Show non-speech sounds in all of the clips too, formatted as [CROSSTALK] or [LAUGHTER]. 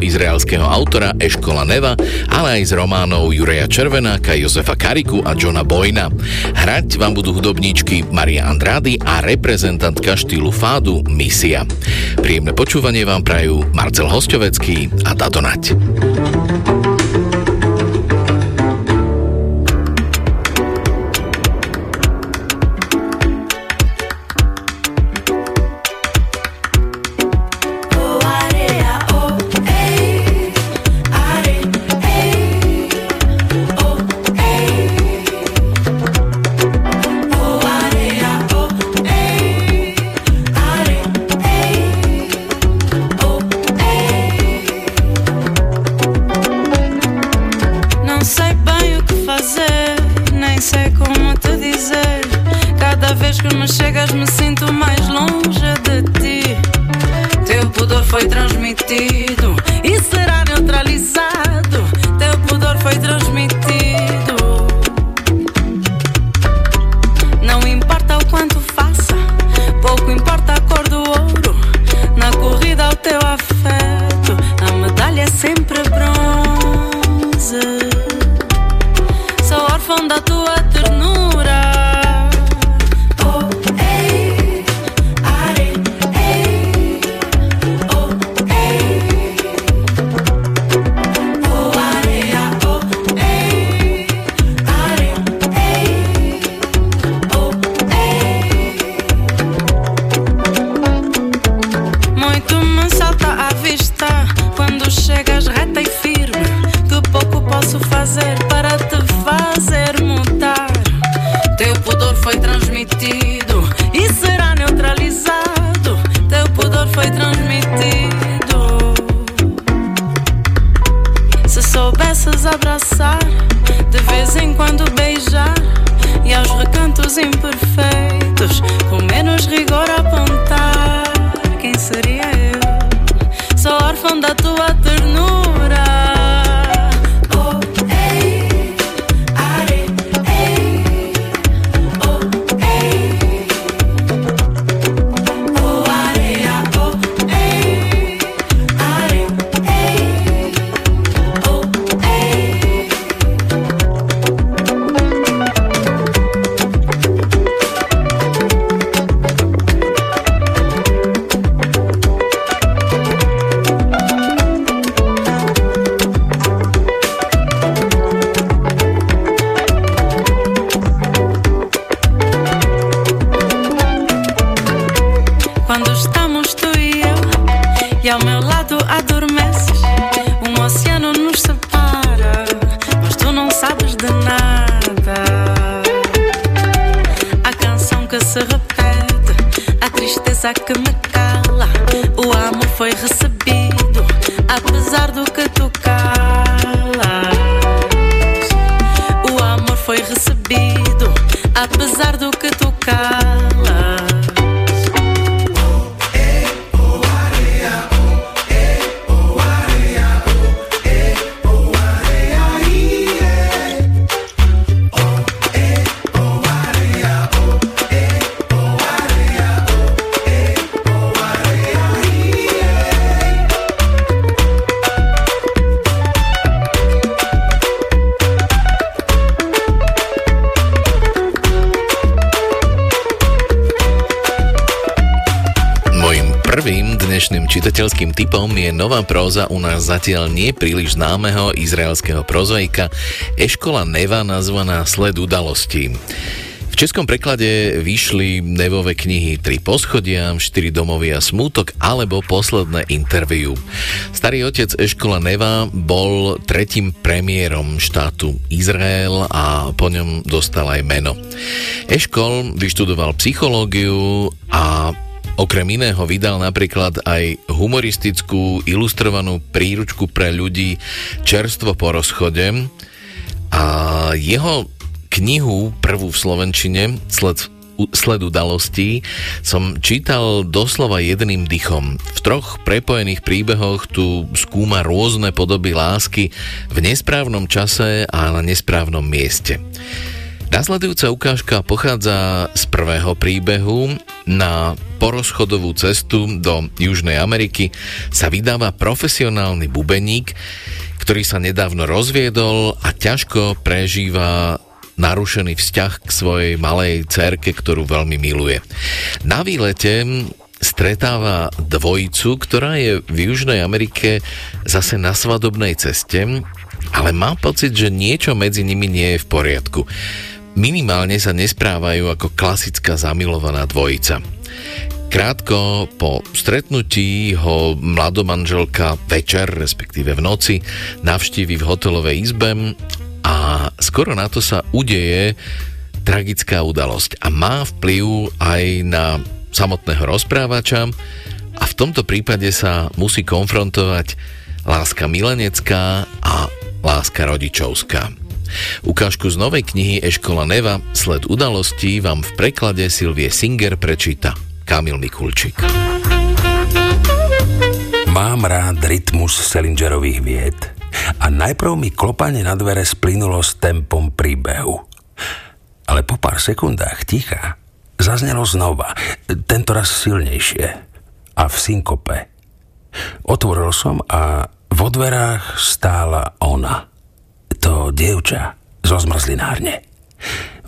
izraelského autora Eškola Neva, ale aj z románov Jureja Červenáka, Jozefa Kariku a Johna Boyna. Hrať vám budú hudobníčky Maria Andrády a reprezentantka štýlu fádu Misia. Príjemné počúvanie vám prajú Marcel Hostovecký a Tato Nať. se repete. A tristeza que me cala, o amor foi recebido, apesar do que tu calas. O amor foi recebido, apesar do que tu calas. Čitateľským typom je nová próza u nás zatiaľ nie príliš známeho izraelského prozaika Eškola Neva nazvaná Sled udalostí. V českom preklade vyšli Nevové knihy Tri poschodia, Štyri domovy a smútok alebo Posledné interviu. Starý otec Eškola Neva bol tretím premiérom štátu Izrael a po ňom dostal aj meno. Eškol vyštudoval psychológiu a Okrem iného vydal napríklad aj humoristickú ilustrovanú príručku pre ľudí čerstvo po rozchode a jeho knihu, prvú v Slovenčine, sled sled udalostí som čítal doslova jedným dychom. V troch prepojených príbehoch tu skúma rôzne podoby lásky v nesprávnom čase a na nesprávnom mieste. Nasledujúca ukážka pochádza z prvého príbehu. Na porozchodovú cestu do Južnej Ameriky sa vydáva profesionálny bubeník, ktorý sa nedávno rozviedol a ťažko prežíva narušený vzťah k svojej malej cerke, ktorú veľmi miluje. Na výlete stretáva dvojicu, ktorá je v Južnej Amerike zase na svadobnej ceste, ale má pocit, že niečo medzi nimi nie je v poriadku. Minimálne sa nesprávajú ako klasická zamilovaná dvojica. Krátko po stretnutí ho mladomanželka večer, respektíve v noci, navštívi v hotelovej izbe a skoro na to sa udeje tragická udalosť a má vplyv aj na samotného rozprávača a v tomto prípade sa musí konfrontovať láska milenecká a láska rodičovská. Ukážku z novej knihy Eškola Neva Sled udalostí vám v preklade Silvie Singer prečíta Kamil Mikulčík. Mám rád rytmus Selingerových vied a najprv mi klopanie na dvere splynulo s tempom príbehu. Ale po pár sekundách ticha Zaznelo znova, tentoraz silnejšie a v synkope. Otvoril som a vo dverách stála ona. To dievča zo zmrzlinárne.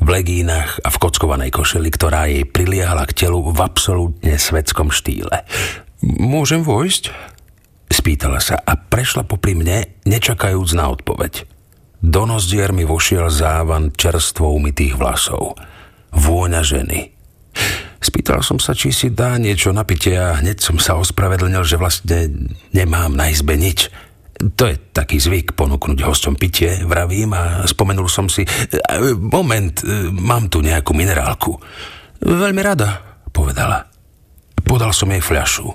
V legínach a v kockovanej košeli, ktorá jej priliehala k telu v absolútne svetskom štýle. Môžem vojsť? Spýtala sa a prešla popri mne, nečakajúc na odpoveď. Do nozdier mi vošiel závan čerstvo umytých vlasov. Vôňa ženy. Spýtal som sa, či si dá niečo na pitie a hneď som sa ospravedlnil, že vlastne nemám na izbe nič. To je taký zvyk ponúknuť hosťom pitie, vravím a spomenul som si, moment, mám tu nejakú minerálku. Veľmi rada, povedala. Podal som jej fľašu.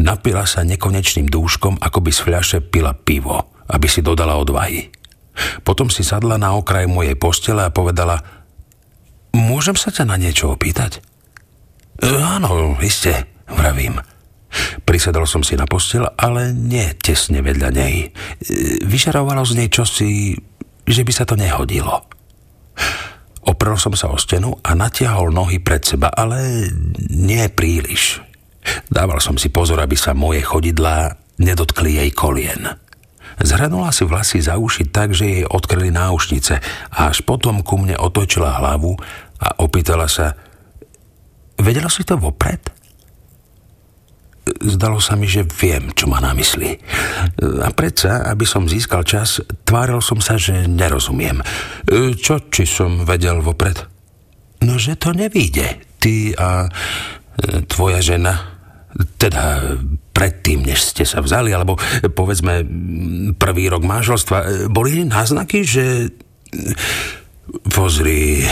Napila sa nekonečným dúškom, ako by z fľaše pila pivo, aby si dodala odvahy. Potom si sadla na okraj mojej postele a povedala – Môžem sa ťa na niečo opýtať? E, áno, iste, vravím. Prisedol som si na postel, ale nie tesne vedľa nej. E, vyšarovalo z nej čosi, že by sa to nehodilo. Oprel som sa o stenu a natiahol nohy pred seba, ale nie príliš. Dával som si pozor, aby sa moje chodidlá nedotkli jej kolien. Zhrnula si vlasy za uši tak, že jej odkryli náušnice a až potom ku mne otočila hlavu a opýtala sa Vedela si to vopred? Zdalo sa mi, že viem, čo má na mysli. A predsa, aby som získal čas, tváril som sa, že nerozumiem. Čo, či som vedel vopred? No, že to nevíde. Ty a e, tvoja žena teda predtým, než ste sa vzali, alebo povedzme prvý rok manželstva, boli náznaky, že... Pozri,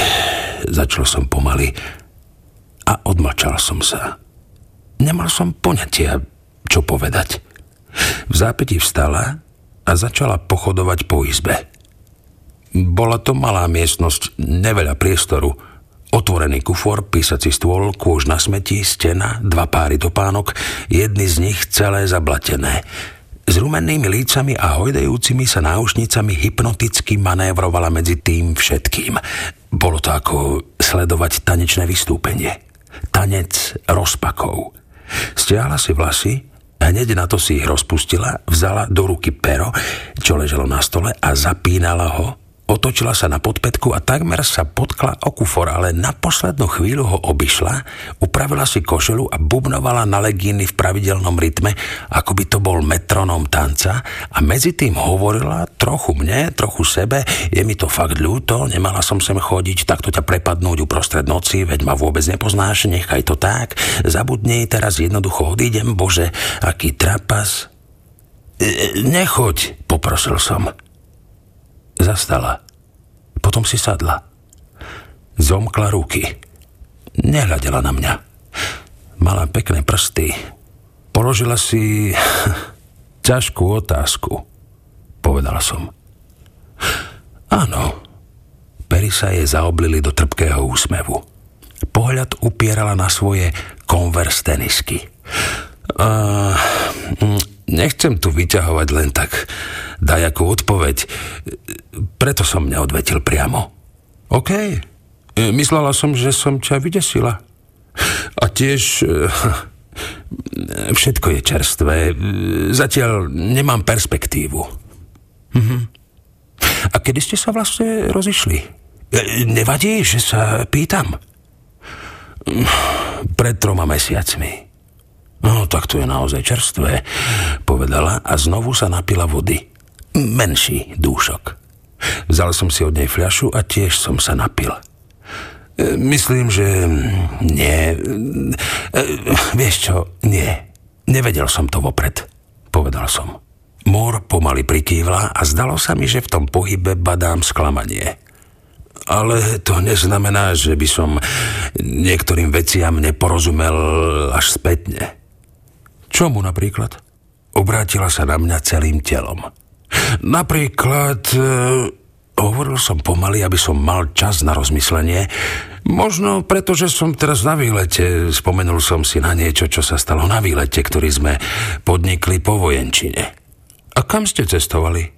začal som pomaly a odmlčal som sa. Nemal som poňatia, čo povedať. V zápäti vstala a začala pochodovať po izbe. Bola to malá miestnosť, neveľa priestoru, Otvorený kufor, písací stôl, kôž na smeti, stena, dva páry topánok, jedny z nich celé zablatené. S rumennými lícami a hojdejúcimi sa náušnicami hypnoticky manévrovala medzi tým všetkým. Bolo to ako sledovať tanečné vystúpenie. Tanec rozpakov. Stiahla si vlasy, hneď na to si ich rozpustila, vzala do ruky pero, čo leželo na stole a zapínala ho Otočila sa na podpetku a takmer sa potkla o kufor, ale na poslednú chvíľu ho obišla, upravila si košelu a bubnovala na legíny v pravidelnom rytme, ako by to bol metronom tanca a medzi tým hovorila trochu mne, trochu sebe, je mi to fakt ľúto, nemala som sem chodiť, takto ťa prepadnúť uprostred noci, veď ma vôbec nepoznáš, nechaj to tak, zabudni, teraz jednoducho odídem, bože, aký trapas. E, e nechoď, poprosil som. Zastala. Potom si sadla. Zomkla ruky. Nehľadela na mňa. Mala pekné prsty. Položila si [LAUGHS] ťažkú otázku. Povedala som. Áno. Pery sa jej zaoblili do trpkého úsmevu. Pohľad upierala na svoje konvers tenisky. Uh, Nechcem tu vyťahovať len tak dajakú odpoveď, preto som neodvetil priamo. OK. E, myslela som, že som ťa vydesila. A tiež... E, [LAUGHS] všetko je čerstvé. Zatiaľ nemám perspektívu. Mhm. A kedy ste sa vlastne rozišli? Nevadí, že sa pýtam? Pred troma mesiacmi. No, tak to je naozaj čerstvé, povedala a znovu sa napila vody. Menší dúšok. Vzal som si od nej fľašu a tiež som sa napil. E, myslím, že nie. E, vieš čo, nie. Nevedel som to vopred, povedal som. Mor pomaly prikývla a zdalo sa mi, že v tom pohybe badám sklamanie. Ale to neznamená, že by som niektorým veciam neporozumel až spätne. Čomu napríklad? Obrátila sa na mňa celým telom. Napríklad... E, hovoril som pomaly, aby som mal čas na rozmyslenie. Možno preto, že som teraz na výlete. Spomenul som si na niečo, čo sa stalo na výlete, ktorý sme podnikli po vojenčine. A kam ste cestovali?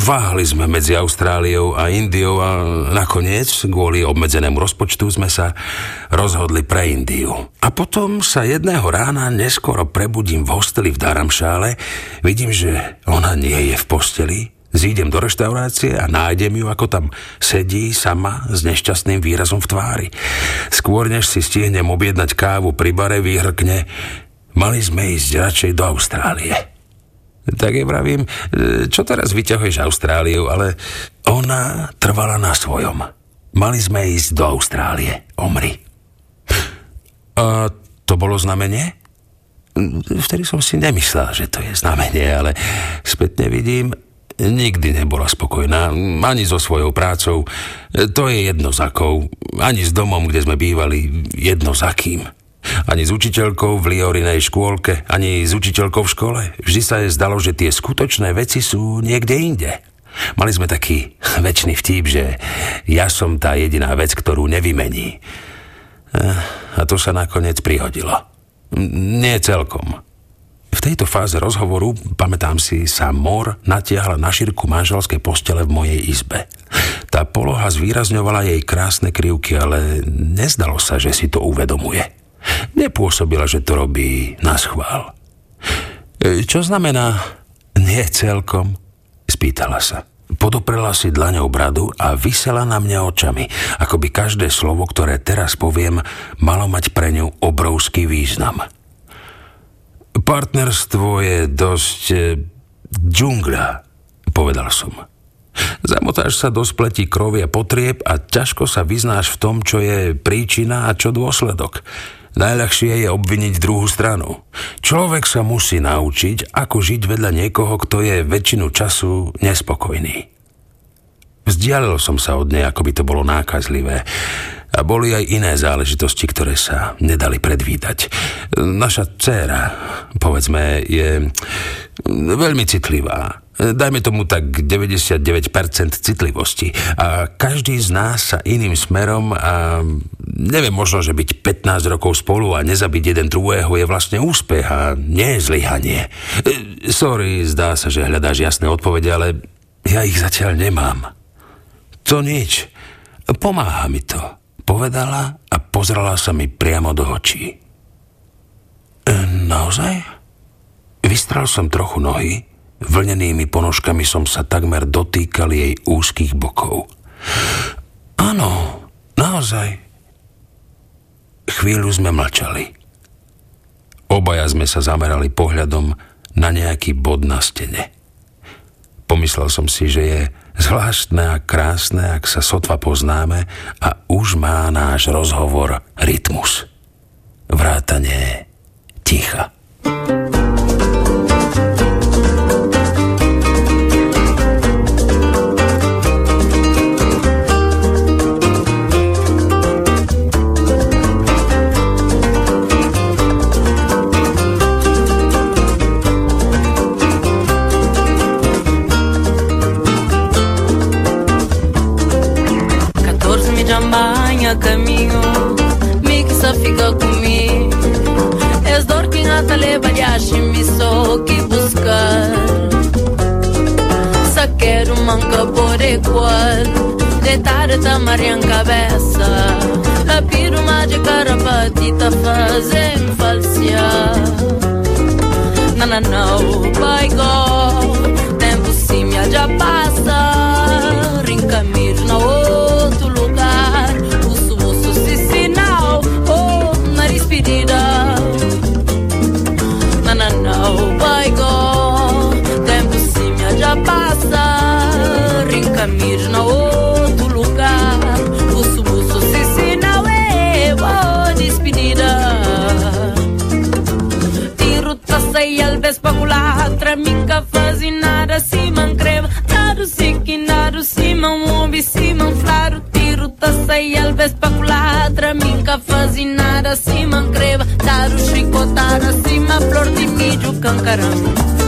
Váhali sme medzi Austráliou a Indiou a nakoniec, kvôli obmedzenému rozpočtu, sme sa rozhodli pre Indiu. A potom sa jedného rána neskoro prebudím v hosteli v Daramšále, vidím, že ona nie je v posteli, zídem do reštaurácie a nájdem ju, ako tam sedí sama s nešťastným výrazom v tvári. Skôr než si stihnem objednať kávu pri bare, vyhrkne, mali sme ísť radšej do Austrálie. Tak je vravím, čo teraz vyťahuješ Austráliu, ale ona trvala na svojom. Mali sme ísť do Austrálie, omri. A to bolo znamenie? Vtedy som si nemyslel, že to je znamenie, ale spätne vidím, nikdy nebola spokojná, ani so svojou prácou. To je jedno za ani s domom, kde sme bývali, jedno za kým. Ani s učiteľkou v Liorinej škôlke, ani s učiteľkou v škole. Vždy sa jej zdalo, že tie skutočné veci sú niekde inde. Mali sme taký [LAUGHS] väčší vtip, že ja som tá jediná vec, ktorú nevymení. Eh, a to sa nakoniec prihodilo. Nie celkom. V tejto fáze rozhovoru, pamätám si, sa Mor natiahla na šírku manželskej postele v mojej izbe. Tá poloha zvýrazňovala jej krásne krivky, ale nezdalo sa, že si to uvedomuje. Nepôsobila, že to robí na schvál. E, čo znamená nie celkom? Spýtala sa. Podoprela si dlaňou bradu a vysela na mňa očami, ako by každé slovo, ktoré teraz poviem, malo mať pre ňu obrovský význam. Partnerstvo je dosť e, džungľa, povedal som. Zamotáš sa do spletí krovia potrieb a ťažko sa vyznáš v tom, čo je príčina a čo dôsledok. Najľahšie je obviniť druhú stranu. Človek sa musí naučiť, ako žiť vedľa niekoho, kto je väčšinu času nespokojný. Vzdialil som sa od nej, ako by to bolo nákazlivé. A boli aj iné záležitosti, ktoré sa nedali predvídať. Naša dcéra, povedzme, je veľmi citlivá. Dajme tomu tak 99% citlivosti. A každý z nás sa iným smerom a neviem, možno, že byť 15 rokov spolu a nezabiť jeden druhého je vlastne úspech a nie zlyhanie. Sorry, zdá sa, že hľadáš jasné odpovede, ale ja ich zatiaľ nemám. To nič. Pomáha mi to, povedala a pozrela sa mi priamo do očí. E, naozaj? Vystral som trochu nohy Vlnenými ponožkami som sa takmer dotýkal jej úzkých bokov. Áno, naozaj. Chvíľu sme mlčali. Obaja sme sa zamerali pohľadom na nejaký bod na stene. Pomyslel som si, že je zvláštne a krásne, ak sa sotva poznáme a už má náš rozhovor rytmus. Vrátanie ticha. thank you Marta Maria em cabeça La piruma de carapatita fazem falsear Nananau, pai go Tempo sim já passa e el vespre colar, tremica fascinada, si m'encrema, naro si qui naro, si m'amombi, si m'enflaro, tiro tassa e el vespre colar, tremica fascinada, si m'encrema, naro chicotar, si flor de milho, cancarão.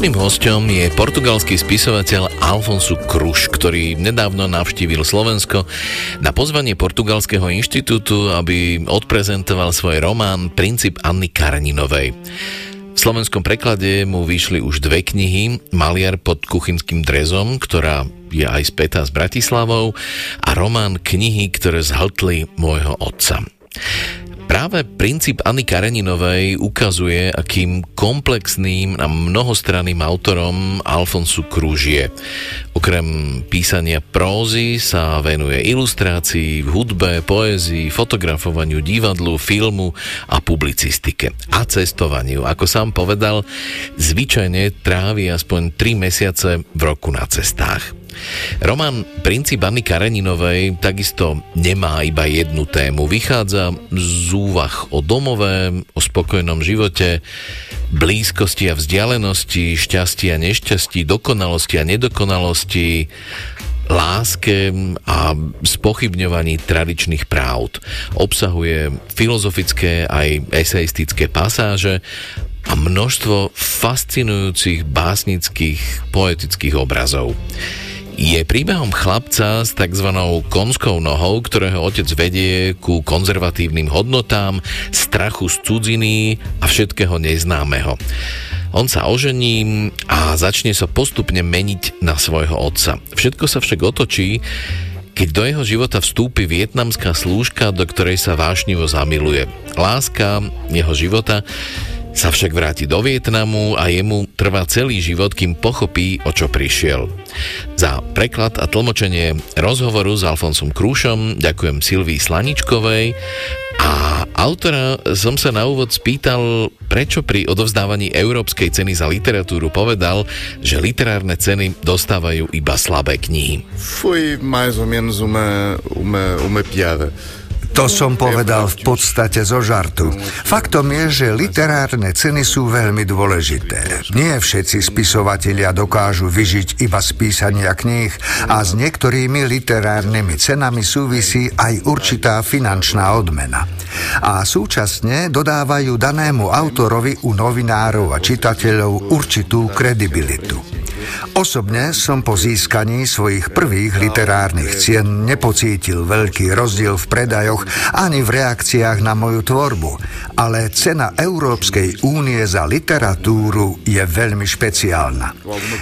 Dnešným hostom je portugalský spisovateľ Alfonso Kruš, ktorý nedávno navštívil Slovensko na pozvanie Portugalského inštitútu, aby odprezentoval svoj román Princíp Anny Kareninovej. V slovenskom preklade mu vyšli už dve knihy Maliar pod kuchynským drezom, ktorá je aj spätá s Bratislavou a román Knihy, ktoré zhltli môjho otca. Práve princíp Anny Kareninovej ukazuje, akým komplexným a mnohostranným autorom Alfonsu Krúž je. Okrem písania prózy sa venuje ilustrácii, hudbe, poézii, fotografovaniu, divadlu, filmu a publicistike. A cestovaniu. Ako sám povedal, zvyčajne trávi aspoň 3 mesiace v roku na cestách. Román Princíp Anny Kareninovej takisto nemá iba jednu tému. Vychádza z úvah o domové, o spokojnom živote, blízkosti a vzdialenosti, šťastí a nešťastí, dokonalosti a nedokonalosti, láske a spochybňovaní tradičných práv. Obsahuje filozofické aj eseistické pasáže a množstvo fascinujúcich básnických poetických obrazov. Je príbehom chlapca s tzv. konskou nohou, ktorého otec vedie ku konzervatívnym hodnotám, strachu z cudziny a všetkého neznámeho. On sa ožení a začne sa postupne meniť na svojho otca. Všetko sa však otočí, keď do jeho života vstúpi vietnamská slúžka, do ktorej sa vášnivo zamiluje. Láska jeho života sa však vráti do Vietnamu a jemu trvá celý život, kým pochopí, o čo prišiel. Za preklad a tlmočenie rozhovoru s Alfonsom Krúšom ďakujem Silvii Slaničkovej a autora som sa na úvod spýtal, prečo pri odovzdávaní Európskej ceny za literatúru povedal, že literárne ceny dostávajú iba slabé knihy. Foi mais ou menos uma, uma, uma piada. To som povedal v podstate zo žartu. Faktom je, že literárne ceny sú veľmi dôležité. Nie všetci spisovatelia dokážu vyžiť iba z písania kníh a s niektorými literárnymi cenami súvisí aj určitá finančná odmena. A súčasne dodávajú danému autorovi u novinárov a čitateľov určitú kredibilitu. Osobne som po získaní svojich prvých literárnych cien nepocítil veľký rozdiel v predajoch ani v reakciách na moju tvorbu, ale cena Európskej únie za literatúru je veľmi špeciálna.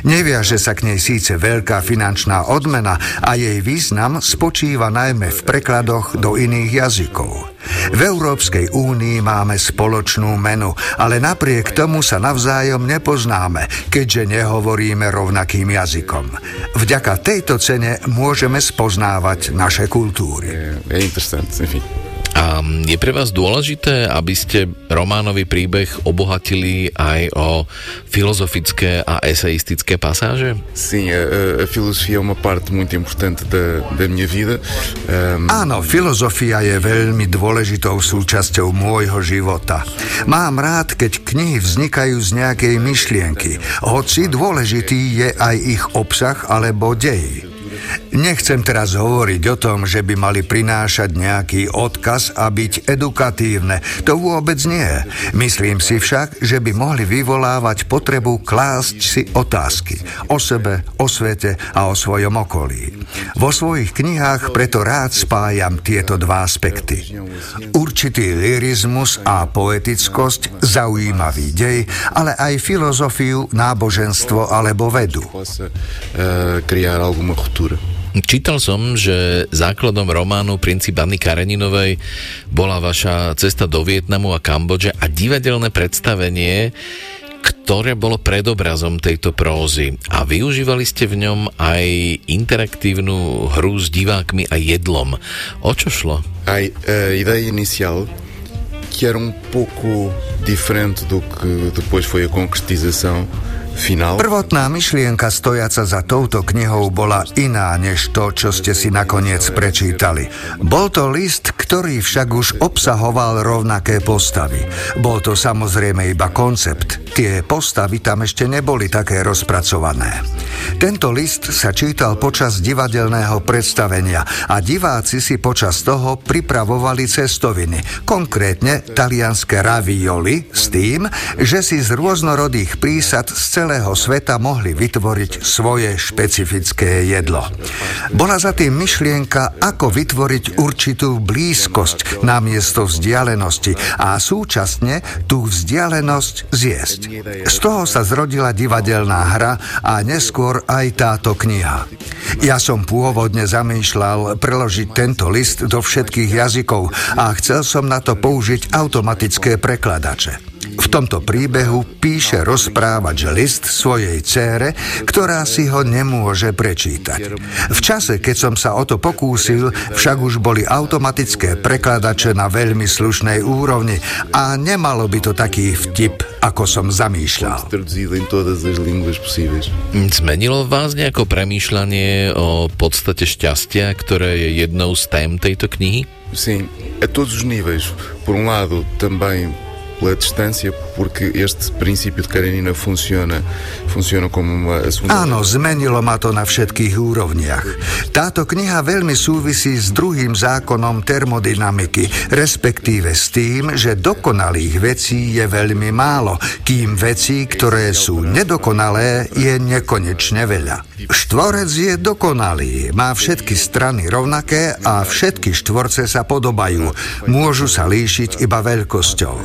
Neviaže sa k nej síce veľká finančná odmena a jej význam spočíva najmä v prekladoch do iných jazykov. V Európskej únii máme spoločnú menu, ale napriek tomu sa navzájom nepoznáme, keďže nehovoríme rovnakým jazykom. Vďaka tejto cene môžeme spoznávať naše kultúry. Enfim. A je pre vás dôležité, aby ste románový príbeh obohatili aj o filozofické a eseistické pasáže? Sim, a, a filosofia é uma parte muito importante da, da minha vida. Um... Áno, filozofia je veľmi dôležitou súčasťou môjho života. Mám rád, keď knihy vznikajú z nejakej myšlienky, hoci dôležitý je aj ich obsah alebo dej. Nechcem teraz hovoriť o tom, že by mali prinášať nejaký odkaz a byť edukatívne. To vôbec nie. Myslím si však, že by mohli vyvolávať potrebu klásť si otázky o sebe, o svete a o svojom okolí. Vo svojich knihách preto rád spájam tieto dva aspekty. Určitý lirizmus a poetickosť, zaujímavý dej, ale aj filozofiu, náboženstvo alebo vedu. Criar. Čítal som, že základom románu Princíp Anny Kareninovej bola vaša cesta do Vietnamu a Kambodže a divadelné predstavenie, ktoré bolo predobrazom tejto prózy. A využívali ste v ňom aj interaktívnu hru s divákmi a jedlom. O čo šlo? A, a ideia inicial que era um pouco diferente do que depois foi a concretização Final. Prvotná myšlienka stojaca za touto knihou bola iná než to, čo ste si nakoniec prečítali. Bol to list, ktorý však už obsahoval rovnaké postavy. Bol to samozrejme iba koncept. Tie postavy tam ešte neboli také rozpracované. Tento list sa čítal počas divadelného predstavenia a diváci si počas toho pripravovali cestoviny, konkrétne talianské ravioli s tým, že si z rôznorodých prísad z celého sveta mohli vytvoriť svoje špecifické jedlo. Bola za tým myšlienka, ako vytvoriť určitú blízkosť namiesto vzdialenosti a súčasne tú vzdialenosť zjesť. Z toho sa zrodila divadelná hra a neskôr aj táto kniha. Ja som pôvodne zamýšľal preložiť tento list do všetkých jazykov a chcel som na to použiť automatické prekladače. V tomto príbehu píše rozprávač list svojej cére, ktorá si ho nemôže prečítať. V čase, keď som sa o to pokúsil, však už boli automatické prekladače na veľmi slušnej úrovni a nemalo by to taký vtip, ako som zamýšľal. Zmenilo vás nejako premýšľanie o podstate šťastia, ktoré je jednou z tém tejto knihy? Sim, a todos os níveis. Por um lado, também pela distância, porque este princípio de Karenina funciona, funciona como uma... Áno, zmenilo ma to na všetkých úrovniach. Táto kniha veľmi súvisí s druhým zákonom termodynamiky, respektíve s tým, že dokonalých vecí je veľmi málo, kým vecí, ktoré sú nedokonalé, je nekonečne veľa. Štvorec je dokonalý, má všetky strany rovnaké a všetky štvorce sa podobajú. Môžu sa líšiť iba veľkosťou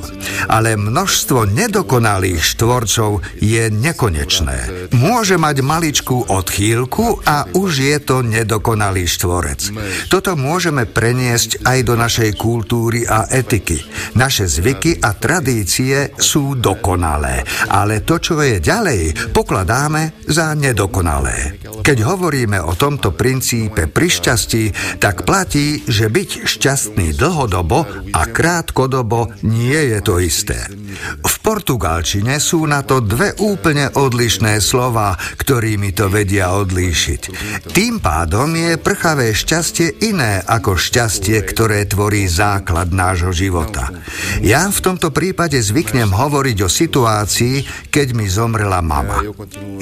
ale množstvo nedokonalých štvorcov je nekonečné. Môže mať maličkú odchýlku a už je to nedokonalý štvorec. Toto môžeme preniesť aj do našej kultúry a etiky. Naše zvyky a tradície sú dokonalé, ale to, čo je ďalej, pokladáme za nedokonalé. Keď hovoríme o tomto princípe pri šťastí, tak platí, že byť šťastný dlhodobo a krátkodobo nie je to isté. V portugalčine sú na to dve úplne odlišné slova, ktorými to vedia odlíšiť. Tým pádom je prchavé šťastie iné ako šťastie, ktoré tvorí základ nášho života. Ja v tomto prípade zvyknem hovoriť o situácii, keď mi zomrela mama.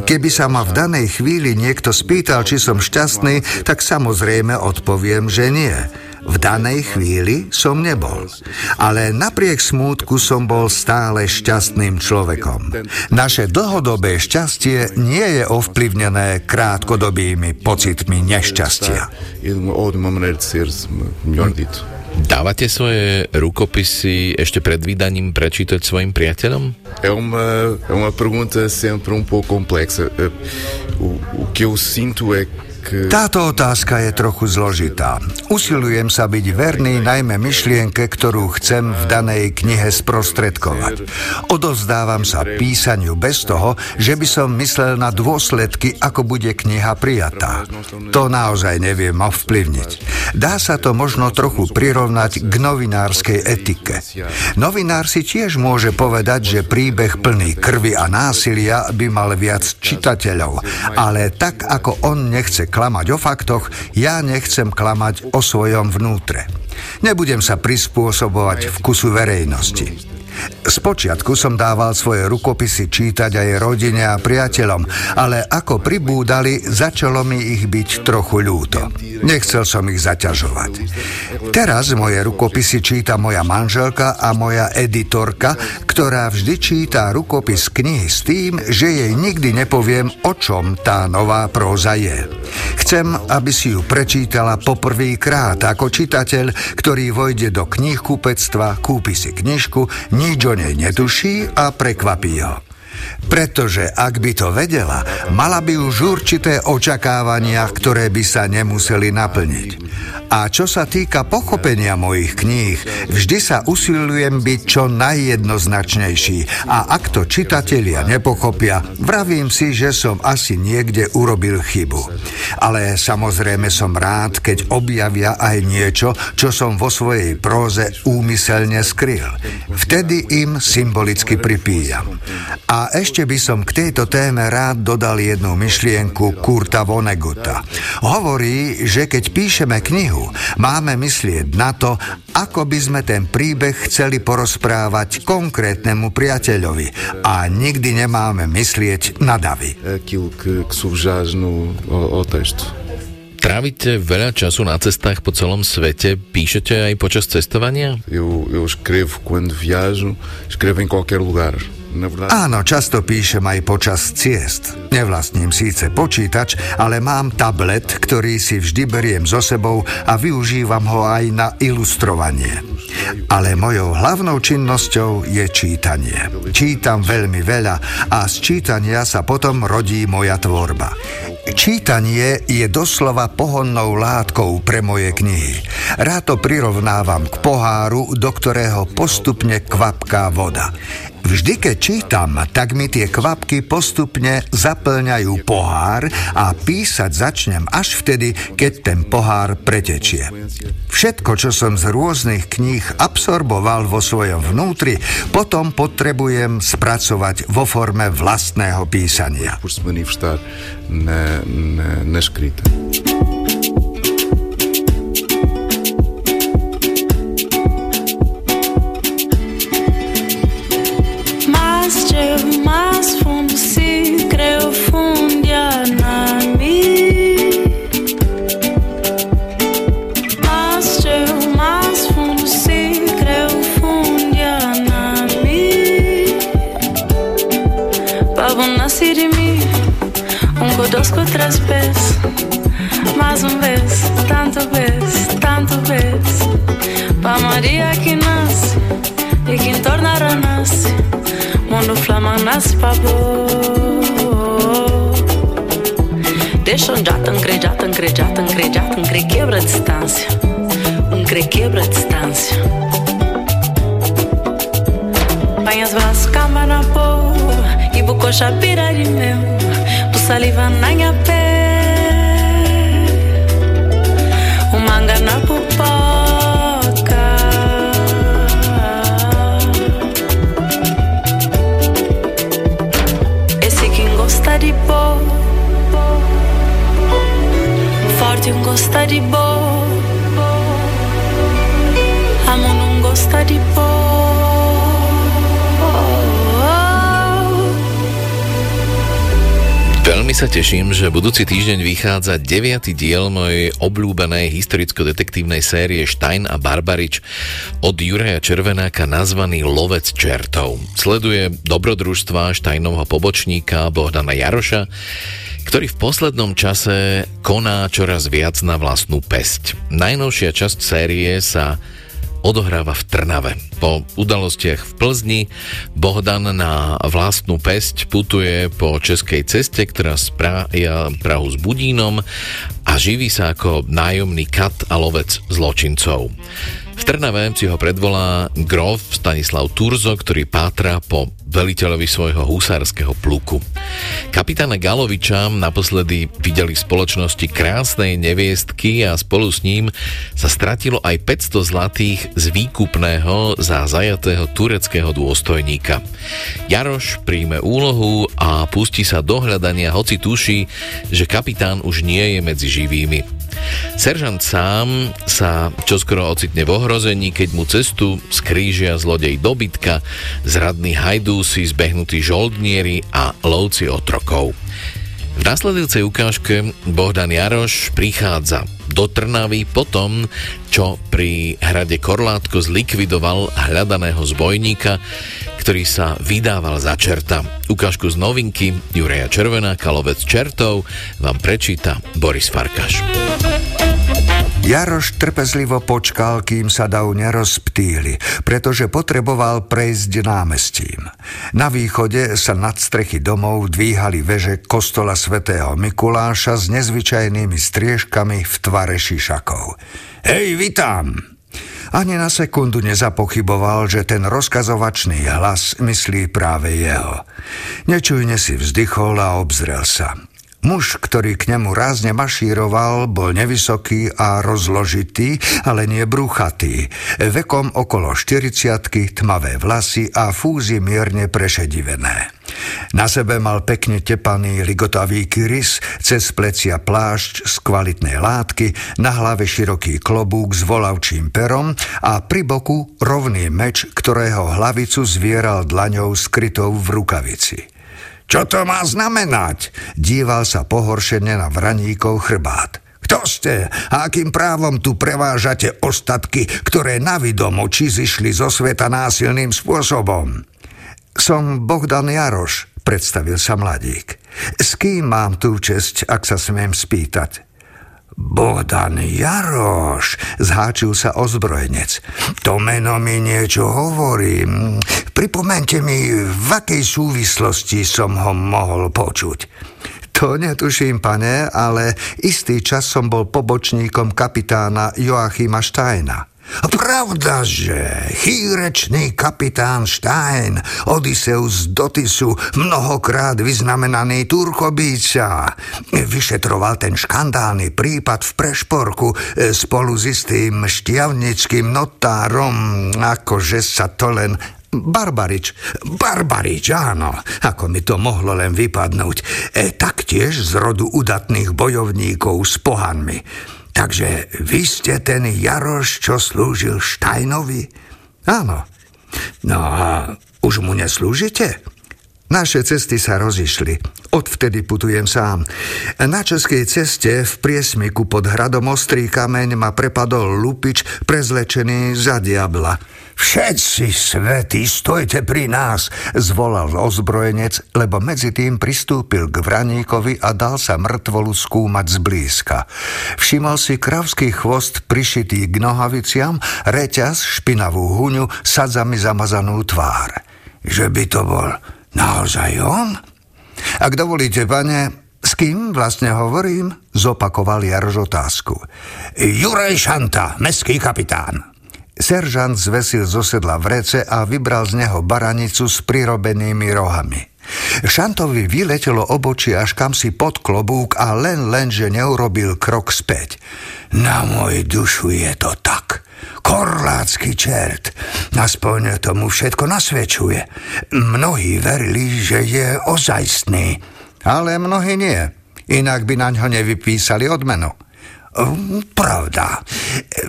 Keby sa ma v danej chvíli niekto spýtal, či som šťastný, tak samozrejme odpoviem, že nie. V danej chvíli som nebol, ale napriek smútku som bol stále šťastným človekom. Naše dlhodobé šťastie nie je ovplyvnené krátkodobými pocitmi nešťastia. Dávate svoje rukopisy ešte pred vydaním prečítať svojim priateľom? É uma, é uma pergunta sempre um pouco complexa. O, o que eu sinto é táto otázka je trochu zložitá. Usilujem sa byť verný najmä myšlienke, ktorú chcem v danej knihe sprostredkovať. Odovzdávam sa písaniu bez toho, že by som myslel na dôsledky, ako bude kniha prijatá. To naozaj neviem ovplyvniť. Dá sa to možno trochu prirovnať k novinárskej etike. Novinár si tiež môže povedať, že príbeh plný krvi a násilia by mal viac čitateľov, ale tak ako on nechce klamať o faktoch, ja nechcem klamať o svojom vnútre. Nebudem sa prispôsobovať vkusu verejnosti. Spočiatku som dával svoje rukopisy čítať aj rodine a priateľom, ale ako pribúdali, začalo mi ich byť trochu ľúto. Nechcel som ich zaťažovať. Teraz moje rukopisy číta moja manželka a moja editorka, ktorá vždy číta rukopis knihy s tým, že jej nikdy nepoviem, o čom tá nová próza je. Chcem, aby si ju prečítala poprvýkrát ako čitateľ, ktorý vojde do knihkupectva, kúpi si knižku, nič nej netuší a prekvapí ho. Pretože ak by to vedela, mala by už určité očakávania, ktoré by sa nemuseli naplniť. A čo sa týka pochopenia mojich kníh, vždy sa usilujem byť čo najjednoznačnejší a ak to čitatelia nepochopia, vravím si, že som asi niekde urobil chybu. Ale samozrejme som rád, keď objavia aj niečo, čo som vo svojej próze úmyselne skryl. Vtedy im symbolicky pripíjam. A ešte by som k tejto téme rád dodal jednu myšlienku Kurta Vonneguta. Hovorí, že keď píšeme knihu, máme myslieť na to, ako by sme ten príbeh chceli porozprávať konkrétnemu priateľovi a nikdy nemáme myslieť na davy. Trávite veľa času na cestách po celom svete? Píšete aj počas cestovania? Eu, eu escrevo quando viajo, escrevo em qualquer lugar. Áno, často píšem aj počas ciest. Nevlastním síce počítač, ale mám tablet, ktorý si vždy beriem so sebou a využívam ho aj na ilustrovanie. Ale mojou hlavnou činnosťou je čítanie. Čítam veľmi veľa a z čítania sa potom rodí moja tvorba. Čítanie je doslova pohonnou látkou pre moje knihy. Rád to prirovnávam k poháru, do ktorého postupne kvapká voda. Vždy, keď čítam, tak mi tie kvapky postupne zaplňajú pohár a písať začnem až vtedy, keď ten pohár pretečie. Všetko, čo som z rôznych kníh absorboval vo svojom vnútri, potom potrebujem spracovať vo forme vlastného písania. Na, na, na escrita. conozco budúci týždeň vychádza 9. diel mojej obľúbenej historicko-detektívnej série Stein a Barbarič od Juraja Červenáka nazvaný Lovec čertov. Sleduje dobrodružstva Steinovho pobočníka Bohdana Jaroša, ktorý v poslednom čase koná čoraz viac na vlastnú pesť. Najnovšia časť série sa odohráva v Trnave. Po udalostiach v Plzni Bohdan na vlastnú pesť putuje po českej ceste, ktorá sprája Prahu s Budínom a živí sa ako nájomný kat a lovec zločincov. V Trnave si ho predvolá grof Stanislav Turzo, ktorý pátra po veliteľovi svojho husárskeho pluku. Kapitána Galoviča naposledy videli v spoločnosti krásnej neviestky a spolu s ním sa stratilo aj 500 zlatých z výkupného za zajatého tureckého dôstojníka. Jaroš príjme úlohu a pustí sa do hľadania, hoci tuší, že kapitán už nie je medzi živými. Seržant sám sa čoskoro ocitne v ohrození, keď mu cestu skrížia zlodej dobytka, zradní hajdúsi, zbehnutí žoldnieri a lovci otrokov. V nasledujúcej ukážke Bohdan Jaroš prichádza do Trnavy po tom, čo pri hrade Korlátko zlikvidoval hľadaného zbojníka, ktorý sa vydával za čerta. Ukážku z novinky Juraja Červenáka Lovec čertov vám prečíta Boris Farkaš. Jaroš trpezlivo počkal, kým sa dav nerozptýli, pretože potreboval prejsť námestím. Na východe sa nad strechy domov dvíhali veže kostola svätého Mikuláša s nezvyčajnými striežkami v tvare šišakov. Hej, vitám! Ani na sekundu nezapochyboval, že ten rozkazovačný hlas myslí práve jeho. Nečujne si vzdychol a obzrel sa. Muž, ktorý k nemu rázne mašíroval, bol nevysoký a rozložitý, ale nie bruchatý. Vekom okolo 40 tmavé vlasy a fúzy mierne prešedivené. Na sebe mal pekne tepaný ligotavý kyris, cez plecia plášť z kvalitnej látky, na hlave široký klobúk s volavčím perom a pri boku rovný meč, ktorého hlavicu zvieral dlaňou skrytou v rukavici. Čo to má znamenať? Díval sa pohoršene na vraníkov chrbát. Kto ste a akým právom tu prevážate ostatky, ktoré navidom oči zišli zo sveta násilným spôsobom? Som Bohdan Jaroš, predstavil sa mladík. S kým mám tú česť, ak sa smiem spýtať? Bohdan Jaroš, zháčil sa ozbrojenec. To meno mi niečo hovorí. Pripomente mi, v akej súvislosti som ho mohol počuť. To netuším, pane, ale istý čas som bol pobočníkom kapitána Joachima Steina. Pravda, že chýrečný kapitán Stein, Odysseus Dotisu, mnohokrát vyznamenaný Turkobíca, vyšetroval ten škandálny prípad v Prešporku e, spolu s istým šťavnickým notárom, akože sa to len Barbarič, Barbarič, áno, ako mi to mohlo len vypadnúť, e, taktiež z rodu udatných bojovníkov s pohanmi. Takže vy ste ten Jaroš, čo slúžil Štajnovi? Áno. No a už mu neslúžite? Naše cesty sa rozišli. Odvtedy putujem sám. Na českej ceste v priesmiku pod hradom Ostrý kameň ma prepadol lupič prezlečený za diabla. Všetci svety, stojte pri nás, zvolal ozbrojenec, lebo medzi tým pristúpil k vraníkovi a dal sa mŕtvolu skúmať zblízka. Všimol si kravský chvost prišitý k nohaviciam, reťaz, špinavú huňu, sadzami zamazanú tvár. Že by to bol naozaj on? Ak dovolíte, pane, s kým vlastne hovorím? Zopakoval Jaroš otázku. Juraj Šanta, meský kapitán. Seržant zvesil zo sedla vrece a vybral z neho baranicu s prirobenými rohami. Šantovi vyletelo obočie až kam si pod klobúk a len len, že neurobil krok späť. Na môj dušu je to tak. Korlácky čert. Aspoň tomu všetko nasvedčuje. Mnohí verili, že je ozajstný. Ale mnohí nie. Inak by na ňo nevypísali odmenu. Hm, pravda.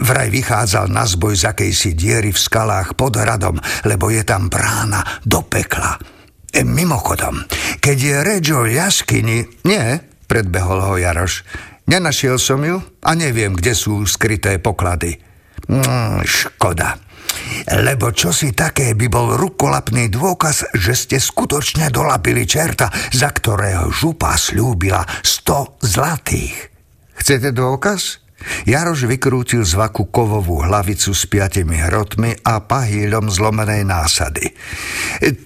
Vraj vychádzal na zboj z akejsi diery v skalách pod hradom, lebo je tam brána do pekla. E, mimochodom, Keď je reč o jaskyni... Nie, predbehol ho Jaroš. Nenašiel som ju a neviem, kde sú skryté poklady. Mm, škoda. Lebo čo si také by bol rukolapný dôkaz, že ste skutočne dolapili čerta, za ktorého župa slúbila 100 zlatých. Chcete dôkaz? Jaroš vykrútil z vaku kovovú hlavicu s piatimi hrotmi a pahýľom zlomenej násady.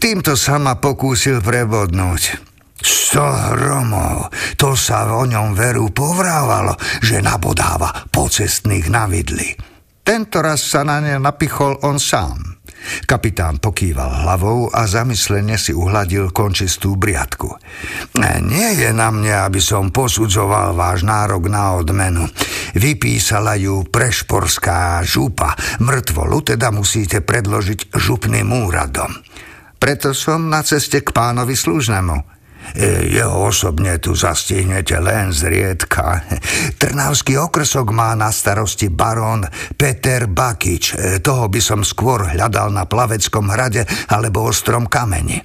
Týmto sa ma pokúsil prebodnúť. Sto hromov, to sa o ňom veru povrávalo, že nabodáva pocestných na vidli. Tento raz sa na ne napichol on sám. Kapitán pokýval hlavou a zamyslene si uhladil končistú briadku. Nie je na mne, aby som posudzoval váš nárok na odmenu. Vypísala ju prešporská župa. Mŕtvolu teda musíte predložiť župným úradom. Preto som na ceste k pánovi služnému. E, jeho osobne tu zastihnete len zriedka. [LAUGHS] Trnavský okrsok má na starosti barón Peter Bakič. E, toho by som skôr hľadal na Plaveckom hrade alebo Ostrom kameni.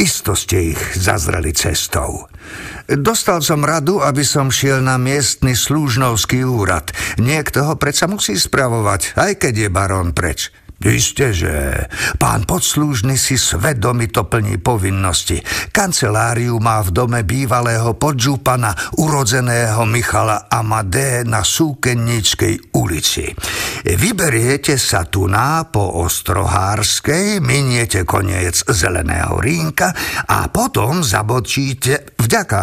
Isto ste ich zazreli cestou. Dostal som radu, aby som šiel na miestny slúžnovský úrad. Niekto ho predsa musí spravovať, aj keď je barón preč. Isté, že pán podslúžny si svedomito plní povinnosti. Kanceláriu má v dome bývalého podžupana urodzeného Michala Amadé na Súkennickej ulici. Vyberiete sa tu na po Ostrohárskej, miniete koniec Zeleného rínka a potom zabočíte vďaka.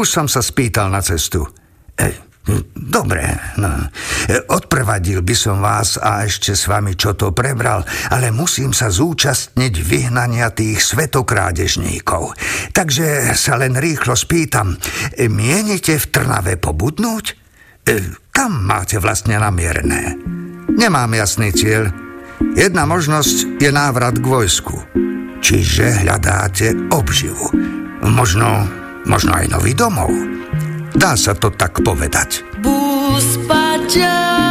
Už som sa spýtal na cestu. Ej, Dobre, no. Odprevadil by som vás a ešte s vami čo to prebral, ale musím sa zúčastniť vyhnania tých svetokrádežníkov. Takže sa len rýchlo spýtam, mienite v Trnave pobudnúť? E, kam máte vlastne namierené? Nemám jasný cieľ. Jedna možnosť je návrat k vojsku. Čiže hľadáte obživu. Možno, možno aj nový domov. Dá sa to tak povedať. Buspaja, bubaka,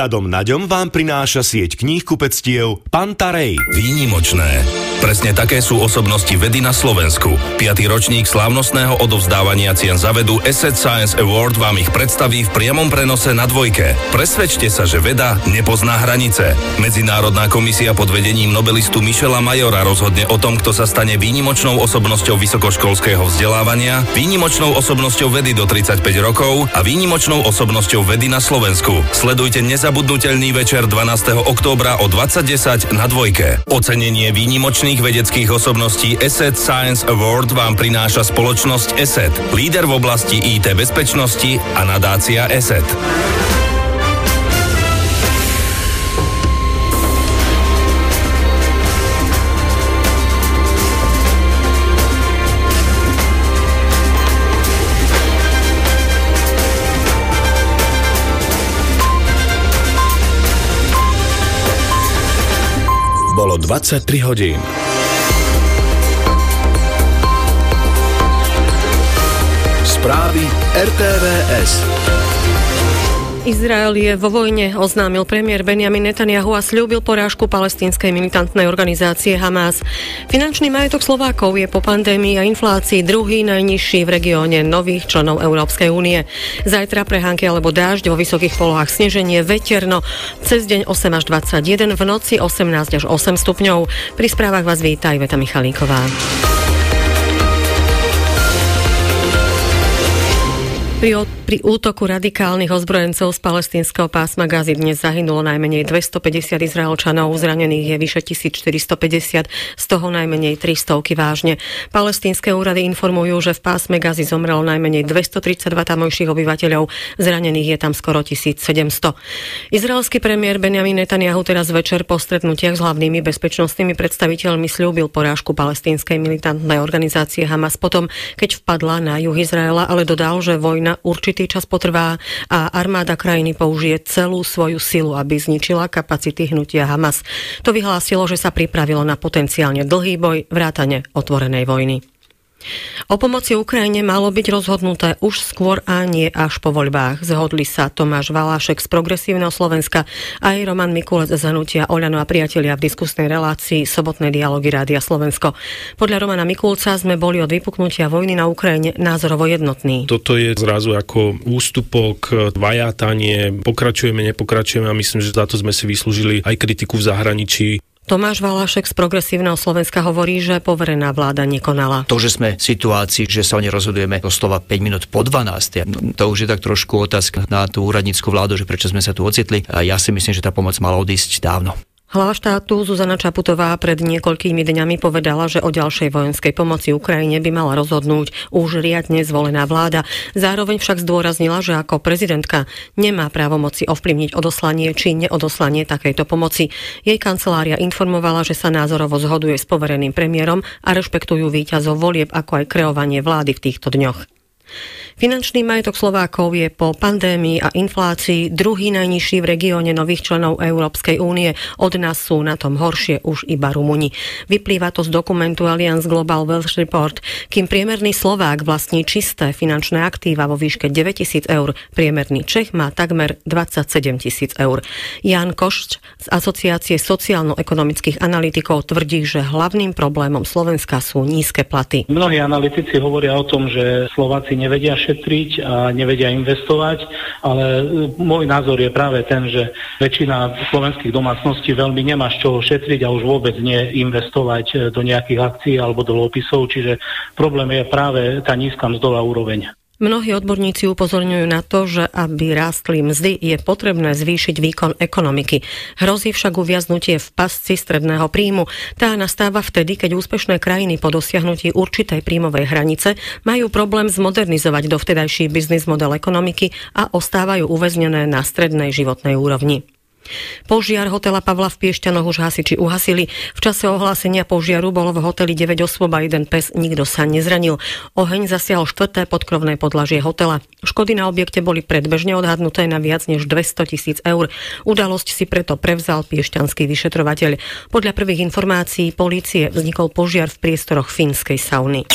Dadom Naďom vám prináša sieť kníh kupectiev Pantarej. Výnimočné. Presne také sú osobnosti vedy na Slovensku. 5. ročník slávnostného odovzdávania cien za vedu Asset Science Award vám ich predstaví v priamom prenose na dvojke. Presvedčte sa, že veda nepozná hranice. Medzinárodná komisia pod vedením nobelistu Michela Majora rozhodne o tom, kto sa stane výnimočnou osobnosťou vysokoškolského vzdelávania, výnimočnou osobnosťou vedy do 35 rokov a výnimočnou osobnosťou vedy na Slovensku. Sledujte nezabudnutelný večer 12. októbra o 20.10 na dvojke. Ocenenie výnimočných vedeckých osobností Asset Science Award vám prináša spoločnosť ESET, líder v oblasti IT bezpečnosti a nadácia ESET. 23 hodín. Správy RTVS. Izrael je vo vojne, oznámil premiér Benjamin Netanyahu a slúbil porážku palestínskej militantnej organizácie Hamas. Finančný majetok Slovákov je po pandémii a inflácii druhý najnižší v regióne nových členov Európskej únie. Zajtra prehánky alebo dážď vo vysokých polohách sneženie, veterno, cez deň 8 až 21, v noci 18 až 8 stupňov. Pri správach vás víta Iveta Michalíková. Pri, pri útoku radikálnych ozbrojencov z palestínskeho pásma Gazy dnes zahynulo najmenej 250 Izraelčanov, zranených je vyše 1450, z toho najmenej 300 vážne. Palestínske úrady informujú, že v pásme Gazy zomrelo najmenej 232 tamojších obyvateľov, zranených je tam skoro 1700. Izraelský premiér Benjamin Netanyahu teraz večer po stretnutiach s hlavnými bezpečnostnými predstaviteľmi slúbil porážku palestínskej militantnej organizácie Hamas potom, keď vpadla na juh Izraela, ale dodal, že vojna vojna určitý čas potrvá a armáda krajiny použije celú svoju silu, aby zničila kapacity hnutia Hamas. To vyhlásilo, že sa pripravilo na potenciálne dlhý boj vrátane otvorenej vojny. O pomoci Ukrajine malo byť rozhodnuté už skôr a nie až po voľbách. Zhodli sa Tomáš Valášek z Progresívneho Slovenska aj Roman Mikulec z Hnutia Oľano a priatelia v diskusnej relácii Sobotné dialógy Rádia Slovensko. Podľa Romana Mikulca sme boli od vypuknutia vojny na Ukrajine názorovo jednotní. Toto je zrazu ako ústupok, vajátanie, pokračujeme, nepokračujeme a myslím, že za to sme si vyslúžili aj kritiku v zahraničí. Tomáš Valášek z Progresívneho Slovenska hovorí, že poverená vláda nekonala. To, že sme v situácii, že sa o nej rozhodujeme doslova 5 minút po 12. To už je tak trošku otázka na tú úradnícku vládu, že prečo sme sa tu ocitli. A ja si myslím, že tá pomoc mala odísť dávno. Hlava štátu Zuzana Čaputová pred niekoľkými dňami povedala, že o ďalšej vojenskej pomoci Ukrajine by mala rozhodnúť už riadne zvolená vláda. Zároveň však zdôraznila, že ako prezidentka nemá právomoci ovplyvniť odoslanie či neodoslanie takejto pomoci. Jej kancelária informovala, že sa názorovo zhoduje s povereným premiérom a rešpektujú víťazov volieb ako aj kreovanie vlády v týchto dňoch. Finančný majetok Slovákov je po pandémii a inflácii druhý najnižší v regióne nových členov Európskej únie. Od nás sú na tom horšie už iba Rumuni. Vyplýva to z dokumentu Allianz Global Wealth Report. Kým priemerný Slovák vlastní čisté finančné aktíva vo výške 9000 eur, priemerný Čech má takmer 27 tisíc eur. Jan Košč z Asociácie sociálno-ekonomických analytikov tvrdí, že hlavným problémom Slovenska sú nízke platy. Mnohí analytici hovoria o tom, že Slováci nevedia šetriť a nevedia investovať, ale e, môj názor je práve ten, že väčšina slovenských domácností veľmi nemá z čoho šetriť a už vôbec neinvestovať e, do nejakých akcií alebo do lópisov, čiže problém je práve tá nízka mzdová úroveň. Mnohí odborníci upozorňujú na to, že aby rástli mzdy, je potrebné zvýšiť výkon ekonomiky. Hrozí však uviaznutie v pasci stredného príjmu. Tá nastáva vtedy, keď úspešné krajiny po dosiahnutí určitej príjmovej hranice majú problém zmodernizovať dovtedajší biznis model ekonomiky a ostávajú uväznené na strednej životnej úrovni. Požiar hotela Pavla v Piešťanoch už hasiči uhasili. V čase ohlásenia požiaru bolo v hoteli 9 osôb a jeden pes, nikto sa nezranil. Oheň zasiahol štvrté podkrovné podlažie hotela. Škody na objekte boli predbežne odhadnuté na viac než 200 tisíc eur. Udalosť si preto prevzal piešťanský vyšetrovateľ. Podľa prvých informácií polície vznikol požiar v priestoroch fínskej sauny.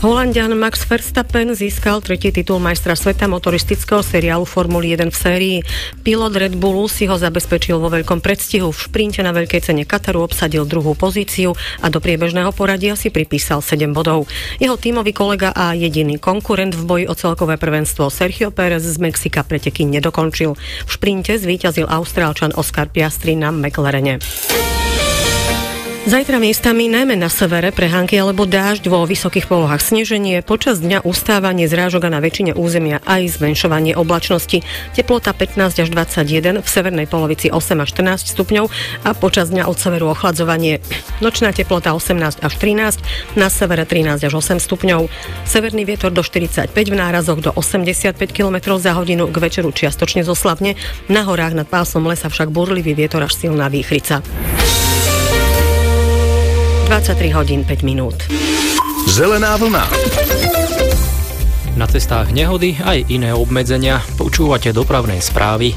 Holandian Max Verstappen získal tretí titul majstra sveta motoristického seriálu Formuly 1 v sérii. Pilot Red Bullu si ho zabezpečil vo veľkom predstihu. V šprinte na veľkej cene Kataru obsadil druhú pozíciu a do priebežného poradia si pripísal 7 bodov. Jeho tímový kolega a jediný konkurent v boji o celkové prvenstvo Sergio Pérez z Mexika preteky nedokončil. V šprinte zvíťazil Austrálčan Oscar Piastri na McLarene. Zajtra miestami, najmä na severe, prehánky alebo dážď vo vysokých polohách sneženie, počas dňa ustávanie zrážok na väčšine územia aj zmenšovanie oblačnosti. Teplota 15 až 21, v severnej polovici 8 až 14 stupňov a počas dňa od severu ochladzovanie. Nočná teplota 18 až 13, na severe 13 až 8 stupňov. Severný vietor do 45, v nárazoch do 85 km za hodinu, k večeru čiastočne zoslabne, na horách nad pásom lesa však burlivý vietor až silná výchrica. 23 hodín 5 minút. Zelená vlna. Na cestách nehody aj iné obmedzenia. Počúvate dopravné správy.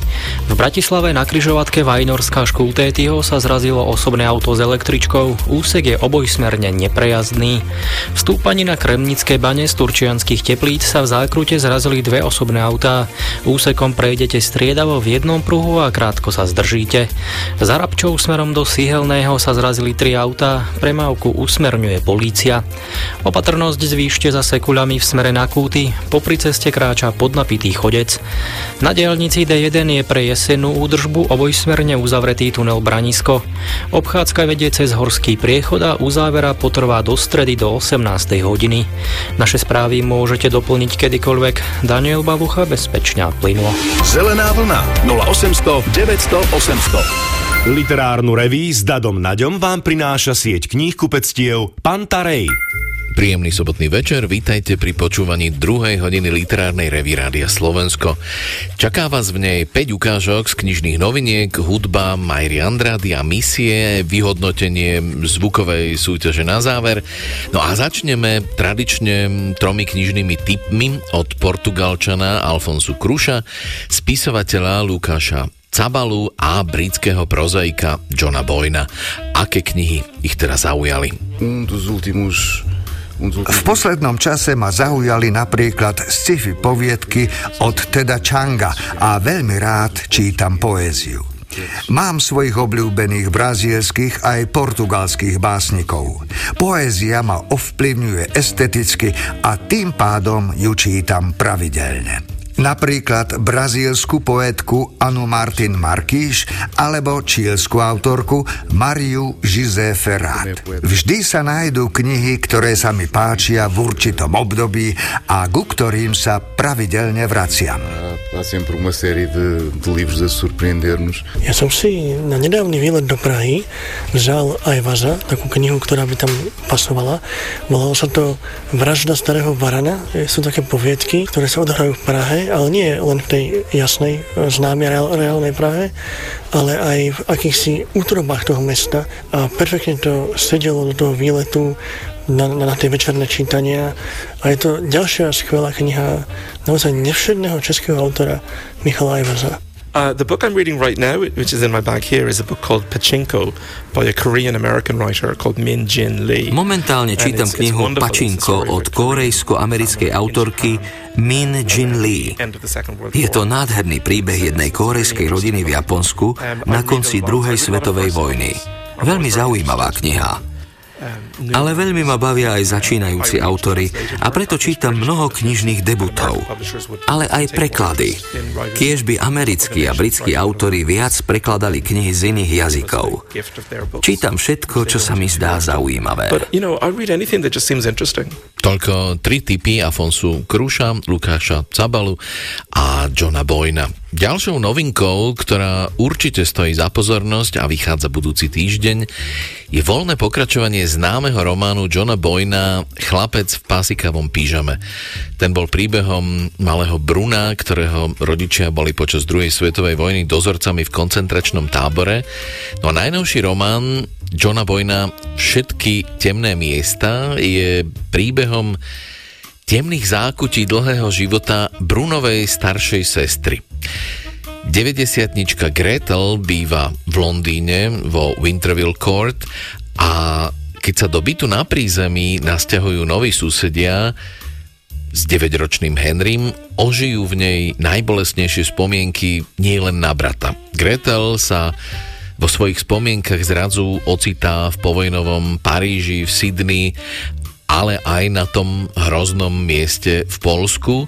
V Bratislave na kryžovatke Vajnorská škultétyho sa zrazilo osobné auto s električkou. Úsek je obojsmerne neprejazdný. V stúpaní na Kremnické bane z Turčianských teplíc sa v zákrute zrazili dve osobné autá. Úsekom prejdete striedavo v jednom pruhu a krátko sa zdržíte. Za Rabčou smerom do Sihelného sa zrazili tri autá. Premávku usmerňuje polícia. Opatrnosť zvýšte zase kuľami v smere na Kúty popri ceste kráča podnapitý chodec. Na diaľnici D1 je pre jesennú údržbu obojsmerne uzavretý tunel Branisko. Obchádzka vedie cez horský priechod a uzávera potrvá do stredy do 18. hodiny. Naše správy môžete doplniť kedykoľvek. Daniel Babucha bezpečne plynulo. Zelená vlna 0800 900 800 Literárnu reví s Dadom Naďom vám prináša sieť kníh kupectiev Pantarej. Príjemný sobotný večer, vítajte pri počúvaní druhej hodiny literárnej revy Rádia Slovensko. Čaká vás v nej 5 ukážok z knižných noviniek, hudba Majri Andrady a misie, vyhodnotenie zvukovej súťaže na záver. No a začneme tradične tromi knižnými tipmi od portugalčana Alfonsu Kruša, spisovateľa Lukáša Cabalu a britského prozaika Johna Boyna. Aké knihy ich teraz zaujali? Um dos últimos v poslednom čase ma zaujali napríklad sci-fi poviedky od Teda Changa a veľmi rád čítam poéziu. Mám svojich obľúbených brazílskych aj portugalských básnikov. Poézia ma ovplyvňuje esteticky a tým pádom ju čítam pravidelne. Napríklad brazílsku poetku Anu Martin Marquíš alebo čílsku autorku Mariu José Ferrat. Vždy sa nájdú knihy, ktoré sa mi páčia v určitom období a ku ktorým sa pravidelne vraciam. Há sempre uma série de, de livros a surpreender-nos. Ja som na nedávny výlet do Prahy vzal aj Vaza, takú knihu, ktorá by tam pasovala. Volalo sa to Vražda starého varana. Sú také poviedky, ktoré sa odohrajú v Prahe ale nie len v tej jasnej, známej reálnej Prahe, ale aj v akýchsi útrobách toho mesta a perfektne to sedelo do toho výletu na, na, na tie večerné čítania a je to ďalšia skvelá kniha naozaj nevšedného českého autora Michala Ajvaza. Uh, the book I'm reading right now, which is in my bag here, is a book called Pachinko by a Korean-American writer called Min Jin Lee. Momentálne čítam knihu Pachinko od korejsko-americkej autorky Min Jin Lee. Je to nádherný príbeh jednej korejskej rodiny v Japonsku na konci druhej svetovej vojny. Veľmi zaujímavá kniha. Ale veľmi ma bavia aj začínajúci autory a preto čítam mnoho knižných debutov. Ale aj preklady. Kiež by americkí a britskí autory viac prekladali knihy z iných jazykov. Čítam všetko, čo sa mi zdá zaujímavé. Toľko tri typy Afonsu Kruša, Lukáša Cabalu a Johna Boyna. Ďalšou novinkou, ktorá určite stojí za pozornosť a vychádza budúci týždeň, je voľné pokračovanie známeho románu Johna Boyna Chlapec v pásikavom pížame. Ten bol príbehom malého Bruna, ktorého rodičia boli počas druhej svetovej vojny dozorcami v koncentračnom tábore. No a najnovší román Johna Boyna Všetky temné miesta je príbehom temných zákutí dlhého života Brunovej staršej sestry. 90 Gretel býva v Londýne vo Winterville Court a keď sa do bytu na prízemí nasťahujú noví susedia s 9-ročným Henrym, ožijú v nej najbolesnejšie spomienky nie len na brata. Gretel sa vo svojich spomienkach zrazu ocitá v povojnovom Paríži, v Sydney, ale aj na tom hroznom mieste v Polsku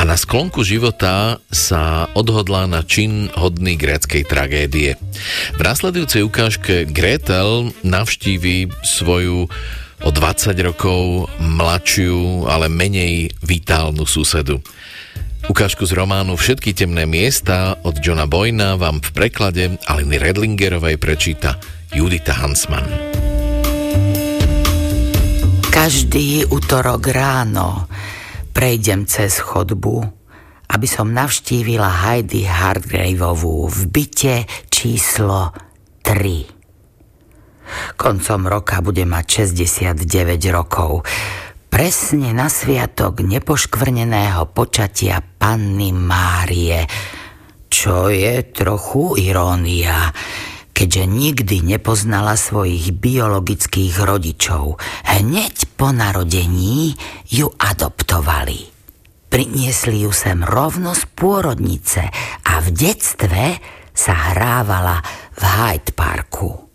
a na sklonku života sa odhodlá na čin hodný gréckej tragédie. V následujúcej ukážke Gretel navštívi svoju o 20 rokov mladšiu, ale menej vitálnu susedu. Ukážku z románu Všetky temné miesta od Johna Boyna vám v preklade Aliny Redlingerovej prečíta Judita Hansman. Každý útorok ráno prejdem cez chodbu, aby som navštívila Heidi Hardgraveovú v byte číslo 3. Koncom roka bude mať 69 rokov. Presne na sviatok nepoškvrneného počatia Panny Márie, čo je trochu irónia, keďže nikdy nepoznala svojich biologických rodičov. Hneď po narodení ju adoptovali. Priniesli ju sem rovno z pôrodnice a v detstve sa hrávala v Hyde Parku.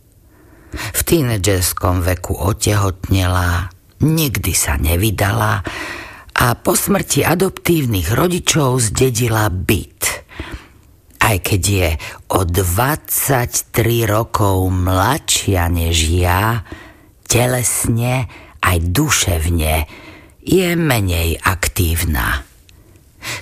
V tínedžerskom veku otehotnela, nikdy sa nevydala a po smrti adoptívnych rodičov zdedila byt. Aj keď je o 23 rokov mladšia než ja, telesne aj duševne je menej aktívna.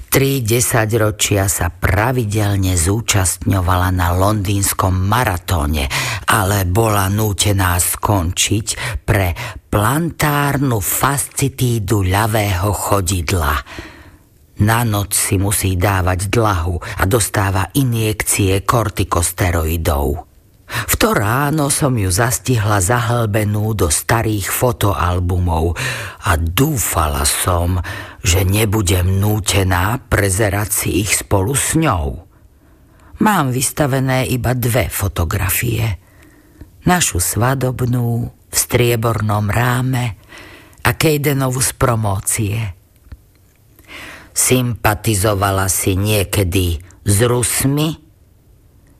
Tri desaťročia sa pravidelne zúčastňovala na londýnskom maratóne, ale bola nútená skončiť pre plantárnu fascitídu ľavého chodidla. Na noc si musí dávať dlahu a dostáva injekcie kortikosteroidov. V to ráno som ju zastihla zahlbenú do starých fotoalbumov a dúfala som, že nebudem nútená prezerať si ich spolu s ňou. Mám vystavené iba dve fotografie. Našu svadobnú v striebornom ráme a Kejdenovu z promócie. Sympatizovala si niekedy s Rusmi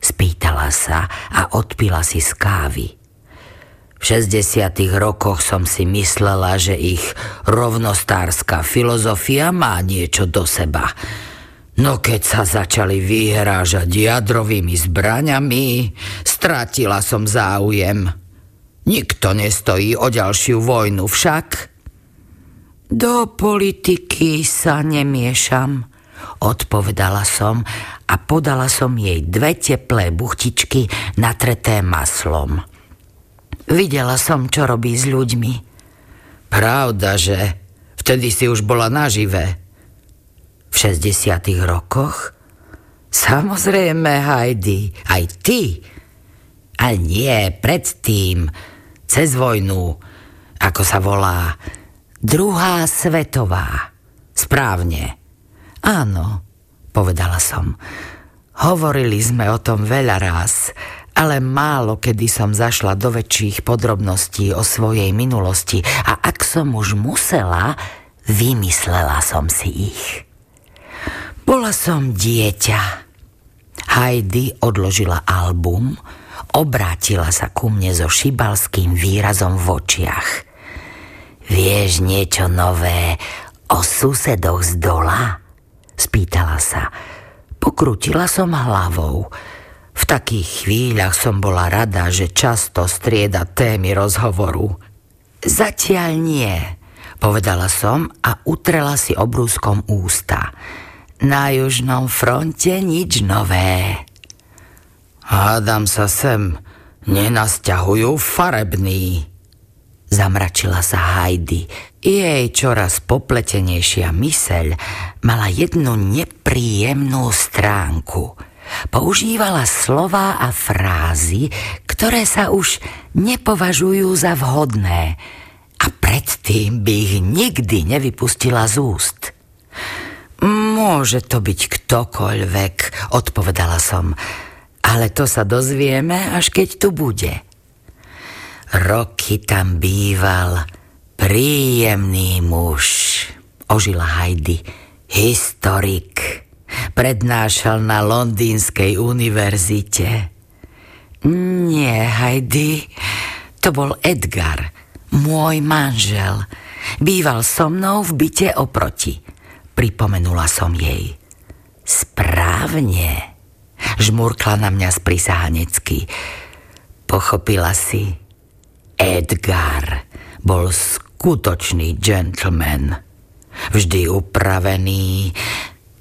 Spýtala sa a odpila si z kávy. V 60. rokoch som si myslela, že ich rovnostárska filozofia má niečo do seba. No keď sa začali vyhrážať jadrovými zbraňami, stratila som záujem. Nikto nestojí o ďalšiu vojnu však. Do politiky sa nemiešam, odpovedala som a podala som jej dve teplé buchtičky natreté maslom. Videla som, čo robí s ľuďmi. Pravda, že vtedy si už bola nažive. V 60 rokoch? Samozrejme, Heidi, aj ty. Ale nie, predtým, cez vojnu, ako sa volá, druhá svetová. Správne. Áno, povedala som. Hovorili sme o tom veľa raz, ale málo kedy som zašla do väčších podrobností o svojej minulosti a ak som už musela, vymyslela som si ich. Bola som dieťa. Heidi odložila album, obrátila sa ku mne so šibalským výrazom v očiach. Vieš niečo nové o susedoch z dola? Spýtala sa. Pokrutila som hlavou. V takých chvíľach som bola rada, že často strieda témy rozhovoru. Zatiaľ nie, povedala som a utrela si obrúskom ústa. Na južnom fronte nič nové. Hádam sa sem, nenasťahujú farebný. Zamračila sa Heidi. Jej čoraz popletenejšia myseľ mala jednu nepríjemnú stránku. Používala slova a frázy, ktoré sa už nepovažujú za vhodné a predtým by ich nikdy nevypustila z úst. Môže to byť ktokoľvek, odpovedala som, ale to sa dozvieme, až keď tu bude. Roky tam býval príjemný muž, ožila Heidi, historik. Prednášal na Londýnskej univerzite. Nie, Heidi, to bol Edgar, môj manžel. Býval so mnou v byte oproti. pripomenula som jej. Správne. Žmurkla na mňa sprisahanecky. Pochopila si. Edgar bol skutočný gentleman. Vždy upravený.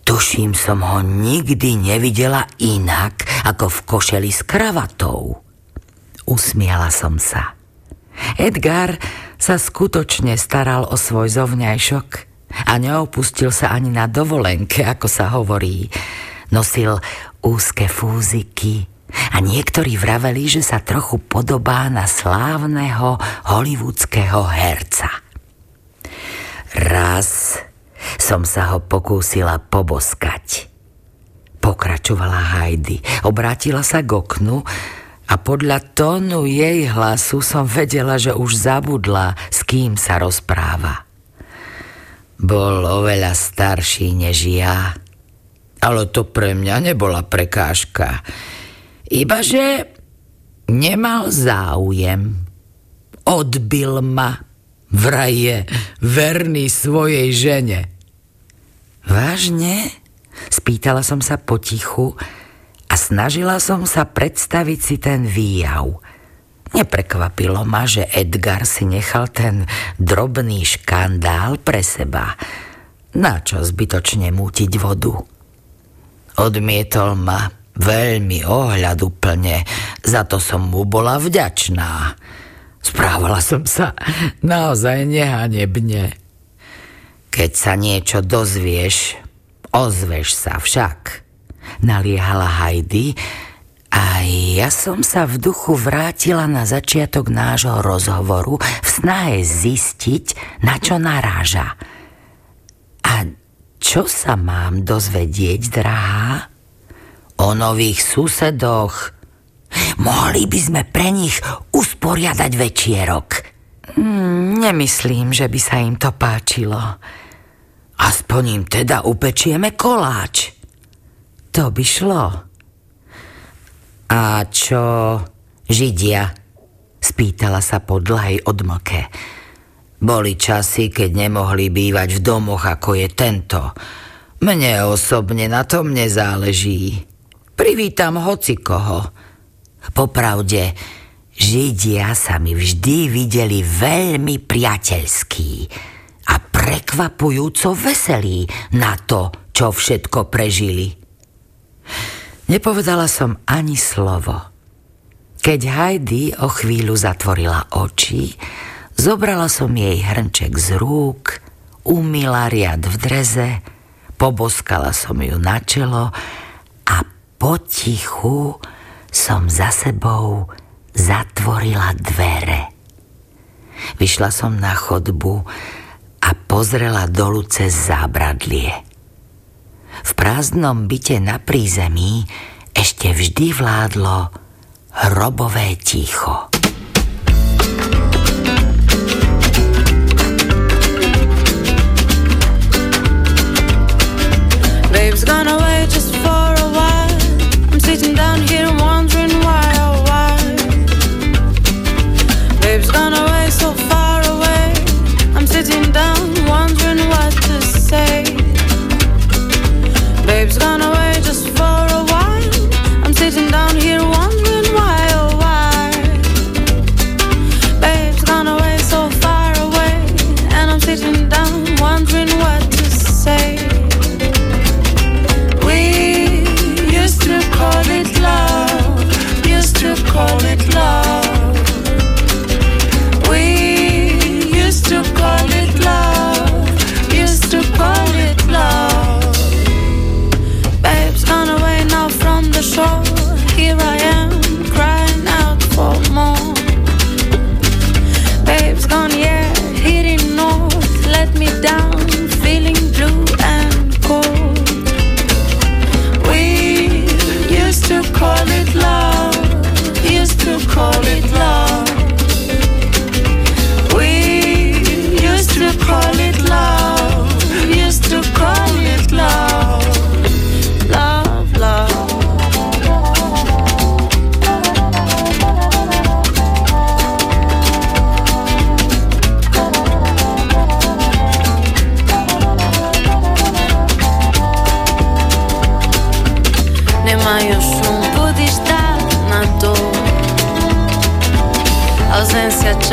Tuším som ho nikdy nevidela inak, ako v košeli s kravatou. Usmiala som sa. Edgar sa skutočne staral o svoj zovňajšok a neopustil sa ani na dovolenke, ako sa hovorí. Nosil úzke fúziky a niektorí vraveli, že sa trochu podobá na slávneho hollywoodského herca. Raz som sa ho pokúsila poboskať. Pokračovala Heidi, obrátila sa k oknu a podľa tónu jej hlasu som vedela, že už zabudla, s kým sa rozpráva. Bol oveľa starší než ja, ale to pre mňa nebola prekážka. Ibaže nemal záujem. Odbil ma. Vraj je verný svojej žene. Vážne? Spýtala som sa potichu, a snažila som sa predstaviť si ten výjav. Neprekvapilo ma, že Edgar si nechal ten drobný škandál pre seba. Na čo zbytočne mútiť vodu? Odmietol ma veľmi ohľaduplne, za to som mu bola vďačná. Správala som sa naozaj nehanebne. Keď sa niečo dozvieš, ozveš sa však naliehala Heidi a ja som sa v duchu vrátila na začiatok nášho rozhovoru v snahe zistiť, na čo naráža. A čo sa mám dozvedieť, drahá? O nových susedoch. Mohli by sme pre nich usporiadať večierok. Hmm, nemyslím, že by sa im to páčilo. Aspoň im teda upečieme koláč. To by šlo. A čo Židia? Spýtala sa po dlhej odmlke. Boli časy, keď nemohli bývať v domoch, ako je tento. Mne osobne na tom nezáleží. Privítam hoci koho. Popravde, Židia sa mi vždy videli veľmi priateľskí a prekvapujúco veselí na to, čo všetko prežili. Nepovedala som ani slovo. Keď Heidi o chvíľu zatvorila oči, zobrala som jej hrnček z rúk, umila riad v dreze, poboskala som ju na čelo a potichu som za sebou zatvorila dvere. Vyšla som na chodbu a pozrela dolu cez zábradlie. V prázdnom byte na prízemí ešte vždy vládlo hrobové ticho. Sitting down here calling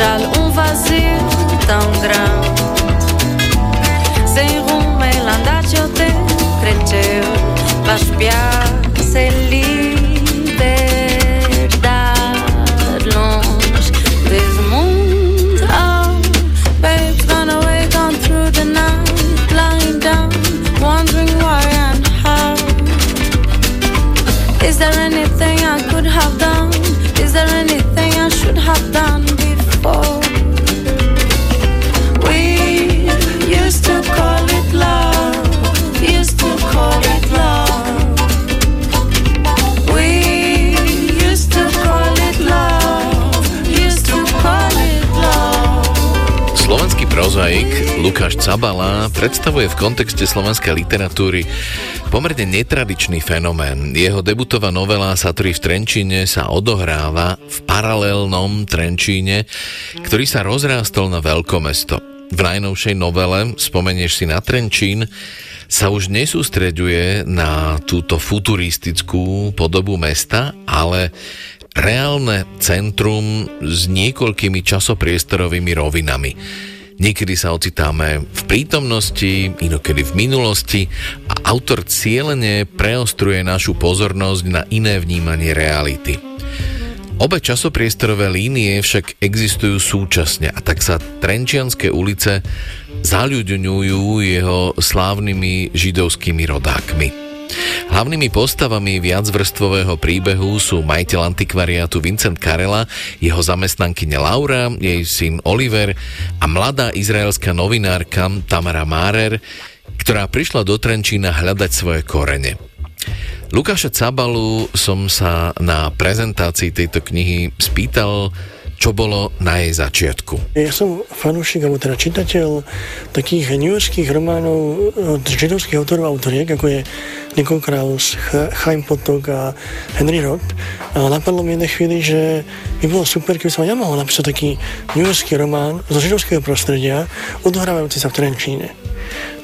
tchal um vazio tão grande. Cabala predstavuje v kontexte slovenskej literatúry pomerne netradičný fenomén. Jeho debutová novela Satory v Trenčíne sa odohráva v paralelnom Trenčíne, ktorý sa rozrástol na veľkomesto. V najnovšej novele Spomenieš si na Trenčín sa už nesústreďuje na túto futuristickú podobu mesta, ale reálne centrum s niekoľkými časopriestorovými rovinami. Niekedy sa ocitáme v prítomnosti, inokedy v minulosti a autor cieľene preostruje našu pozornosť na iné vnímanie reality. Obe časopriestorové línie však existujú súčasne a tak sa Trenčianske ulice zaľuďujú jeho slávnymi židovskými rodákmi. Hlavnými postavami viacvrstvového príbehu sú majiteľ antikvariátu Vincent Karela, jeho zamestnankyňa Laura, jej syn Oliver a mladá izraelská novinárka Tamara Márer, ktorá prišla do Trenčína hľadať svoje korene. Lukáša Cabalu som sa na prezentácii tejto knihy spýtal, čo bolo na jej začiatku. Ja som fanúšik, alebo teda čitateľ takých newyorských románov od židovských autorov a autoriek, ako je Nicole Kraus, Chaim Potok a Henry Roth. A napadlo mi jednej chvíli, že by bolo super, keby som ja mohol napísať taký newyorský román zo židovského prostredia, odohrávajúci sa v Trenčíne.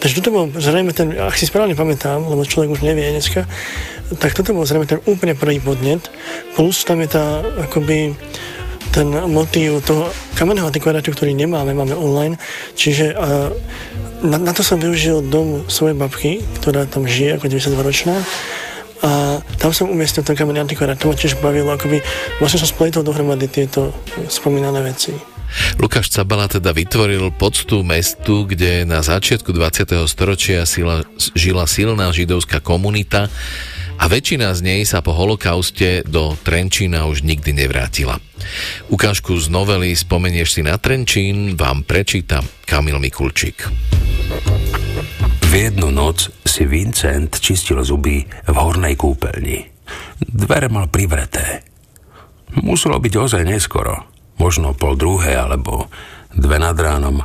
Takže toto bol zrejme ten, ak si správne pamätám, lebo človek už nevie dneska, tak toto bol zrejme ten úplne prvý podnet, plus tam je tá akoby ten motív toho kamenného antikváriatu, ktorý nemáme, máme online. Čiže uh, na, na to som využil dom svojej babky, ktorá tam žije ako 92-ročná a tam som umiestnil ten kamenný antikvariát. To ma tiež bavilo, akoby vlastne som spletol dohromady tieto spomínané veci. Lukáš Cabala teda vytvoril poctu mestu, kde na začiatku 20. storočia sila, žila silná židovská komunita a väčšina z nej sa po holokauste do Trenčína už nikdy nevrátila. Ukážku z novely Spomenieš si na Trenčín vám prečíta Kamil Mikulčík. V jednu noc si Vincent čistil zuby v hornej kúpeľni. Dvere mal privreté. Muselo byť ozaj neskoro, možno pol druhé alebo dve nad ránom.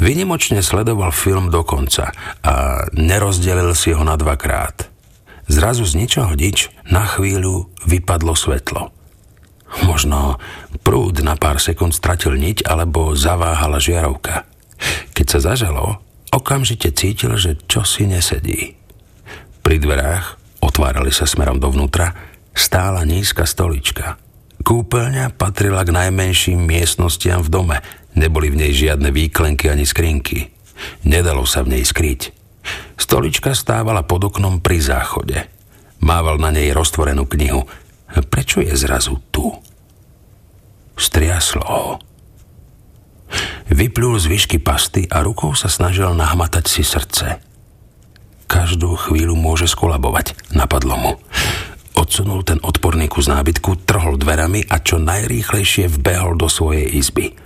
Vynimočne sledoval film do konca a nerozdelil si ho na dvakrát. Zrazu z ničoho nič na chvíľu vypadlo svetlo. Možno prúd na pár sekúnd stratil niť alebo zaváhala žiarovka. Keď sa zažalo, okamžite cítil, že čosi nesedí. Pri dverách, otvárali sa smerom dovnútra, stála nízka stolička. Kúpeľňa patrila k najmenším miestnostiam v dome. Neboli v nej žiadne výklenky ani skrinky. Nedalo sa v nej skryť. Stolička stávala pod oknom pri záchode. Mával na nej roztvorenú knihu. Prečo je zrazu tu? Striaslo ho. Vyplul z výšky pasty a rukou sa snažil nahmatať si srdce. Každú chvíľu môže skolabovať, napadlo mu. Odsunul ten odporný kus nábytku, trhol dverami a čo najrýchlejšie vbehol do svojej izby.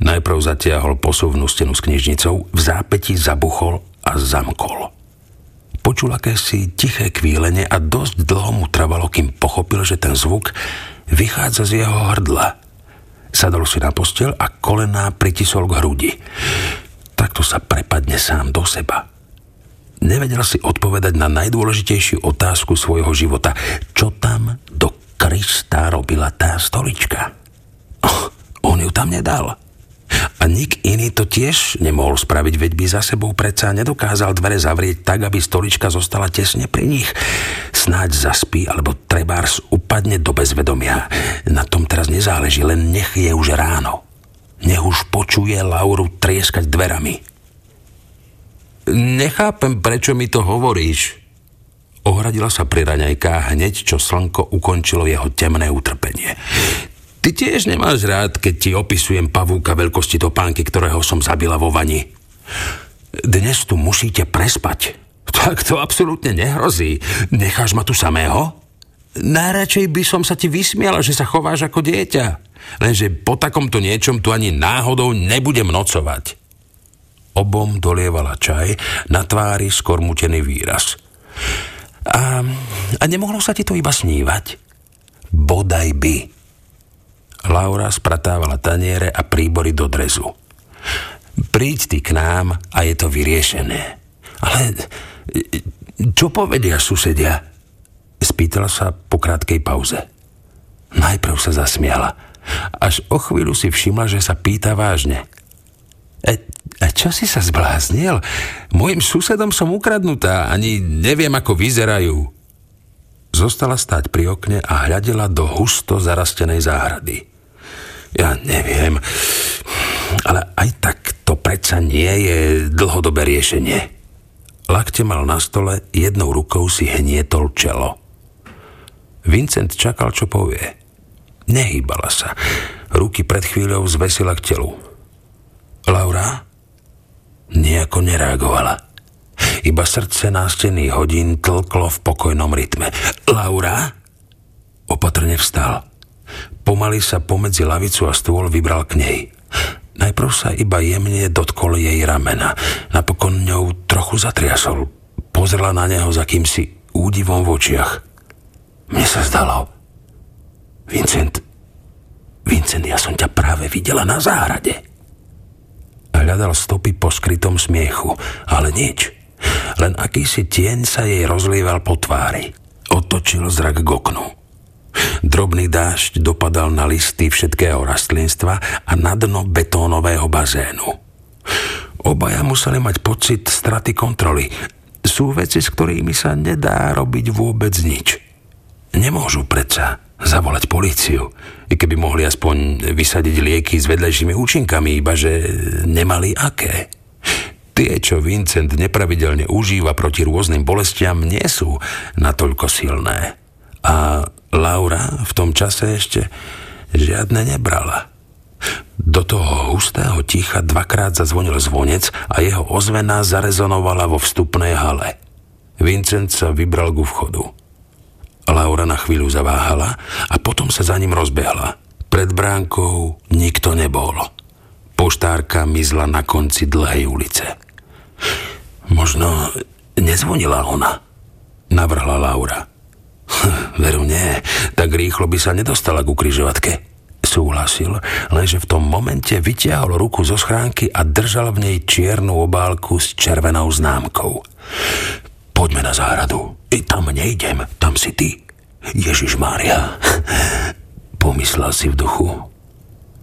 Najprv zatiahol posuvnú stenu s knižnicou, v zápäti zabuchol a zamkol. Počul akési tiché kvílenie a dosť dlho mu trvalo, kým pochopil, že ten zvuk vychádza z jeho hrdla. Sadol si na postel a kolená pritisol k hrudi. Takto sa prepadne sám do seba. Nevedel si odpovedať na najdôležitejšiu otázku svojho života. Čo tam do Krista robila tá stolička? Oh, on ju tam nedal. A nik iný to tiež nemohol spraviť, veď by za sebou predsa nedokázal dvere zavrieť tak, aby stolička zostala tesne pri nich. Snáď zaspí, alebo trebárs upadne do bezvedomia. Na tom teraz nezáleží, len nech je už ráno. nech už počuje Lauru trieskať dverami. Nechápem, prečo mi to hovoríš. Ohradila sa pri raňajka hneď, čo slnko ukončilo jeho temné utrpenie. Ty tiež nemáš rád, keď ti opisujem pavúka veľkosti topánky, ktorého som zabila vo vani. Dnes tu musíte prespať. Tak to absolútne nehrozí. Necháš ma tu samého? Najradšej by som sa ti vysmiala, že sa chováš ako dieťa. Lenže po takomto niečom tu ani náhodou nebudem nocovať. Obom dolievala čaj, na tvári skormutený výraz. A, a nemohlo sa ti to iba snívať? Bodaj by. Laura spratávala taniere a príbory do drezu. Príď ty k nám a je to vyriešené. Ale čo povedia susedia? Spýtala sa po krátkej pauze. Najprv sa zasmiala. Až o chvíľu si všimla, že sa pýta vážne. E, a čo si sa zbláznil? Mojim susedom som ukradnutá, ani neviem, ako vyzerajú. Zostala stáť pri okne a hľadela do husto zarastenej záhrady. Ja neviem, ale aj tak to predsa nie je dlhodobé riešenie. Lakte mal na stole, jednou rukou si hnietol čelo. Vincent čakal, čo povie. Nehýbala sa. Ruky pred chvíľou zvesila k telu. Laura? Nejako nereagovala. Iba srdce nástených hodín tlklo v pokojnom rytme. Laura? Opatrne vstal. Pomaly sa pomedzi lavicu a stôl vybral k nej. Najprv sa iba jemne dotkol jej ramena. Napokon ňou trochu zatriasol. Pozrela na neho za kýmsi údivom v očiach. Mne sa zdalo. Vincent, Vincent, ja som ťa práve videla na záhrade. Hľadal stopy po skrytom smiechu, ale nič. Len akýsi tieň sa jej rozlieval po tvári. Otočil zrak k oknu. Drobný dážď dopadal na listy všetkého rastlinstva a na dno betónového bazénu. Obaja museli mať pocit straty kontroly. Sú veci, s ktorými sa nedá robiť vôbec nič. Nemôžu predsa zavolať políciu, keby mohli aspoň vysadiť lieky s vedlejšími účinkami, iba že nemali aké. Tie, čo Vincent nepravidelne užíva proti rôznym bolestiam, nie sú natoľko silné. A Laura v tom čase ešte žiadne nebrala. Do toho hustého ticha dvakrát zazvonil zvonec a jeho ozvena zarezonovala vo vstupnej hale. Vincent sa vybral ku vchodu. Laura na chvíľu zaváhala a potom sa za ním rozbehla. Pred bránkou nikto nebol. Poštárka mizla na konci dlhej ulice. Možno nezvonila ona, navrhla Laura. [LAUGHS] Veru nie, tak rýchlo by sa nedostala ku križovatke. Súhlasil, lenže v tom momente vytiahol ruku zo schránky a držal v nej čiernu obálku s červenou známkou. Poďme na záhradu. I tam nejdem, tam si ty. Ježiš Mária. [LAUGHS] Pomyslel si v duchu.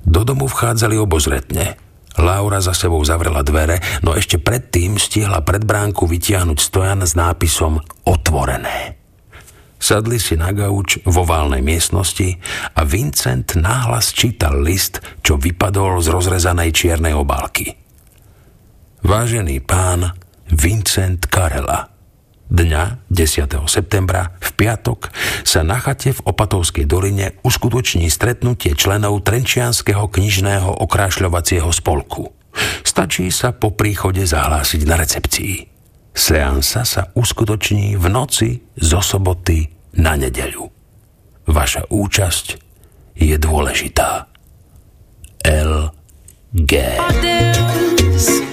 Do domu vchádzali obozretne. Laura za sebou zavrela dvere, no ešte predtým stihla pred bránku vytiahnuť stojan s nápisom Otvorené. Sadli si na gauč vo válnej miestnosti a Vincent náhlas čítal list, čo vypadol z rozrezanej čiernej obálky. Vážený pán Vincent Karela, Dňa 10. septembra v piatok sa na chate v Opatovskej doline uskutoční stretnutie členov Trenčianského knižného okrášľovacieho spolku. Stačí sa po príchode zahlásiť na recepcii. Seansa sa uskutoční v noci zo soboty na nedeľu. Vaša účasť je dôležitá. L. G. Adeus,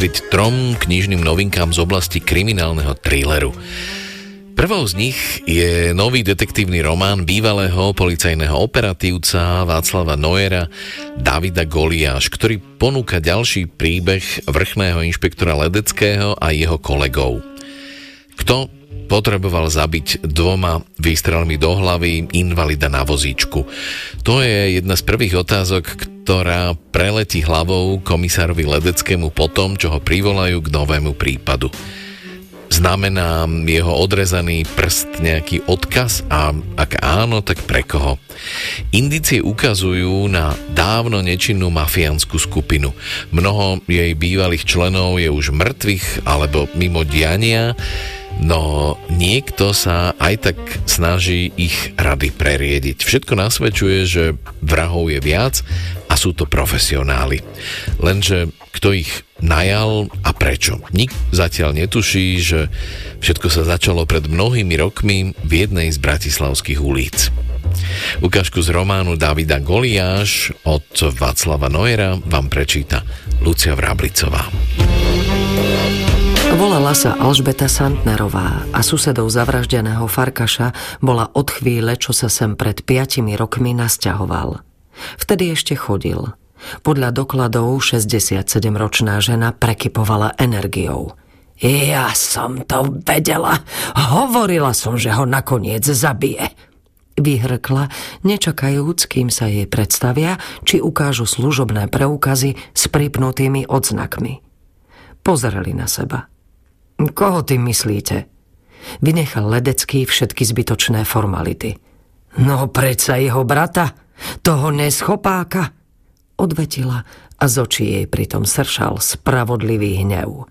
patriť trom knižným novinkám z oblasti kriminálneho thrilleru. Prvou z nich je nový detektívny román bývalého policajného operatívca Václava Noera Davida Goliáš, ktorý ponúka ďalší príbeh vrchného inšpektora Ledeckého a jeho kolegov. Kto potreboval zabiť dvoma výstrelmi do hlavy invalida na vozíčku. To je jedna z prvých otázok, ktorá preletí hlavou komisárovi Ledeckému po tom, čo ho privolajú k novému prípadu. Znamená jeho odrezaný prst nejaký odkaz a ak áno, tak pre koho? Indície ukazujú na dávno nečinnú mafiánsku skupinu. Mnoho jej bývalých členov je už mŕtvych alebo mimo diania, No niekto sa aj tak snaží ich rady preriediť. Všetko nasvedčuje, že vrahov je viac a sú to profesionáli. Lenže kto ich najal a prečo? Nik zatiaľ netuší, že všetko sa začalo pred mnohými rokmi v jednej z bratislavských ulic. Ukážku z románu Davida Goliáš od Václava Noera vám prečíta Lucia Vráblicová. Volala sa Alžbeta Santnerová a susedov zavraždeného Farkaša bola od chvíle, čo sa sem pred piatimi rokmi nasťahoval. Vtedy ešte chodil. Podľa dokladov 67-ročná žena prekypovala energiou. Ja som to vedela. Hovorila som, že ho nakoniec zabije. Vyhrkla, nečakajúc, kým sa jej predstavia, či ukážu služobné preukazy s pripnutými odznakmi. Pozreli na seba. Koho tým myslíte? Vynechal Ledecký všetky zbytočné formality. No predsa jeho brata, toho neschopáka, odvetila a z očí jej pritom sršal spravodlivý hnev.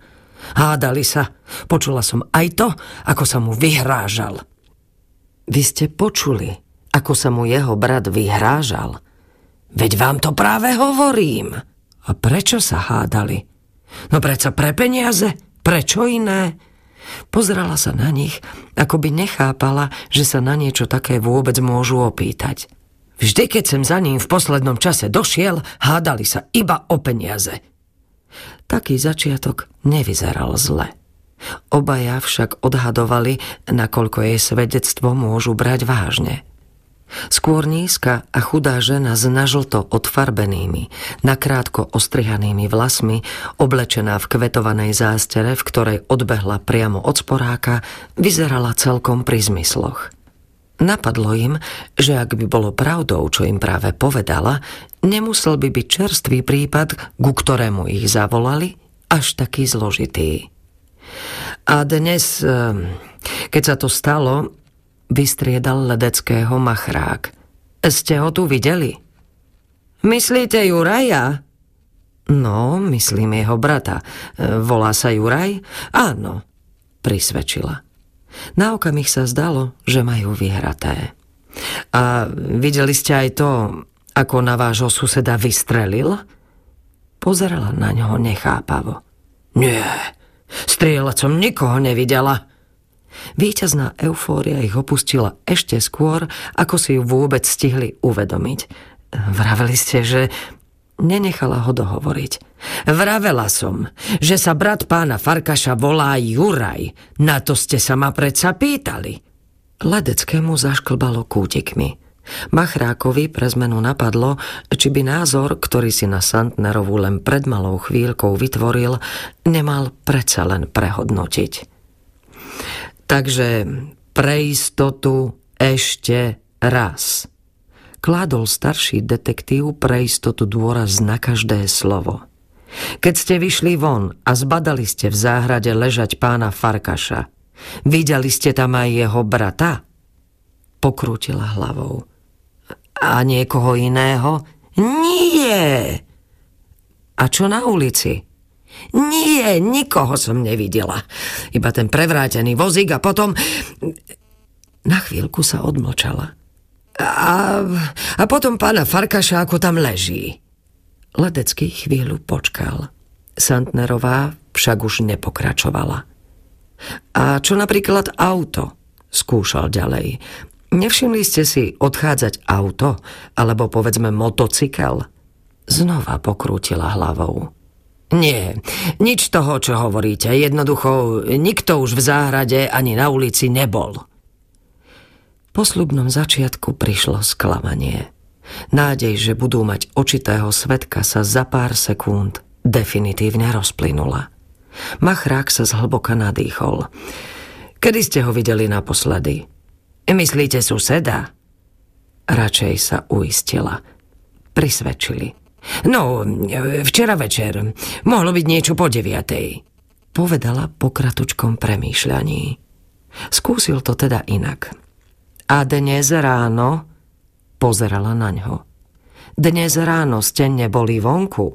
Hádali sa, počula som aj to, ako sa mu vyhrážal. Vy ste počuli, ako sa mu jeho brat vyhrážal. Veď vám to práve hovorím. A prečo sa hádali? No predsa pre peniaze. Prečo iné? Pozrela sa na nich, ako by nechápala, že sa na niečo také vôbec môžu opýtať. Vždy, keď sem za ním v poslednom čase došiel, hádali sa iba o peniaze. Taký začiatok nevyzeral zle. Obaja však odhadovali, nakoľko jej svedectvo môžu brať vážne – Skôr nízka a chudá žena s nažlto odfarbenými, nakrátko ostrihanými vlasmi, oblečená v kvetovanej zástere, v ktorej odbehla priamo od sporáka, vyzerala celkom pri zmysloch. Napadlo im, že ak by bolo pravdou, čo im práve povedala, nemusel by byť čerstvý prípad, ku ktorému ich zavolali, až taký zložitý. A dnes, ehm, keď sa to stalo, vystriedal ledeckého machrák. Ste ho tu videli? Myslíte Juraja? No, myslím jeho brata. Volá sa Juraj? Áno, prisvedčila. Na okamih sa zdalo, že majú vyhraté. A videli ste aj to, ako na vášho suseda vystrelil? Pozerala na ňoho nechápavo. Nie, strieľať som nikoho nevidela. Výťazná eufória ich opustila ešte skôr, ako si ju vôbec stihli uvedomiť. Vraveli ste, že nenechala ho dohovoriť. Vravela som, že sa brat pána Farkaša volá Juraj. Na to ste sa ma predsa pýtali. Ledeckému zašklbalo kútikmi. Machrákovi pre zmenu napadlo, či by názor, ktorý si na Santnerovu len pred malou chvíľkou vytvoril, nemal predsa len prehodnotiť. Takže pre istotu ešte raz. Kládol starší detektív pre istotu dôraz na každé slovo. Keď ste vyšli von a zbadali ste v záhrade ležať pána Farkaša, videli ste tam aj jeho brata? Pokrútila hlavou. A niekoho iného? Nie! A čo na ulici? Nie, nikoho som nevidela. Iba ten prevrátený vozík a potom... Na chvíľku sa odmlčala. A, a potom pána Farkaša, ako tam leží. Ledecký chvíľu počkal. Santnerová však už nepokračovala. A čo napríklad auto? Skúšal ďalej. Nevšimli ste si odchádzať auto, alebo povedzme motocykel? Znova pokrútila hlavou. Nie, nič toho, čo hovoríte. Jednoducho, nikto už v záhrade ani na ulici nebol. Po slubnom začiatku prišlo sklamanie. Nádej, že budú mať očitého svetka sa za pár sekúnd definitívne rozplynula. Machrák sa zhlboka nadýchol. Kedy ste ho videli naposledy? Myslíte suseda? Radšej sa uistila. Prisvedčili. No, včera večer. Mohlo byť niečo po deviatej. Povedala po kratučkom premýšľaní. Skúsil to teda inak. A dnes ráno pozerala na ňo. Dnes ráno ste neboli vonku,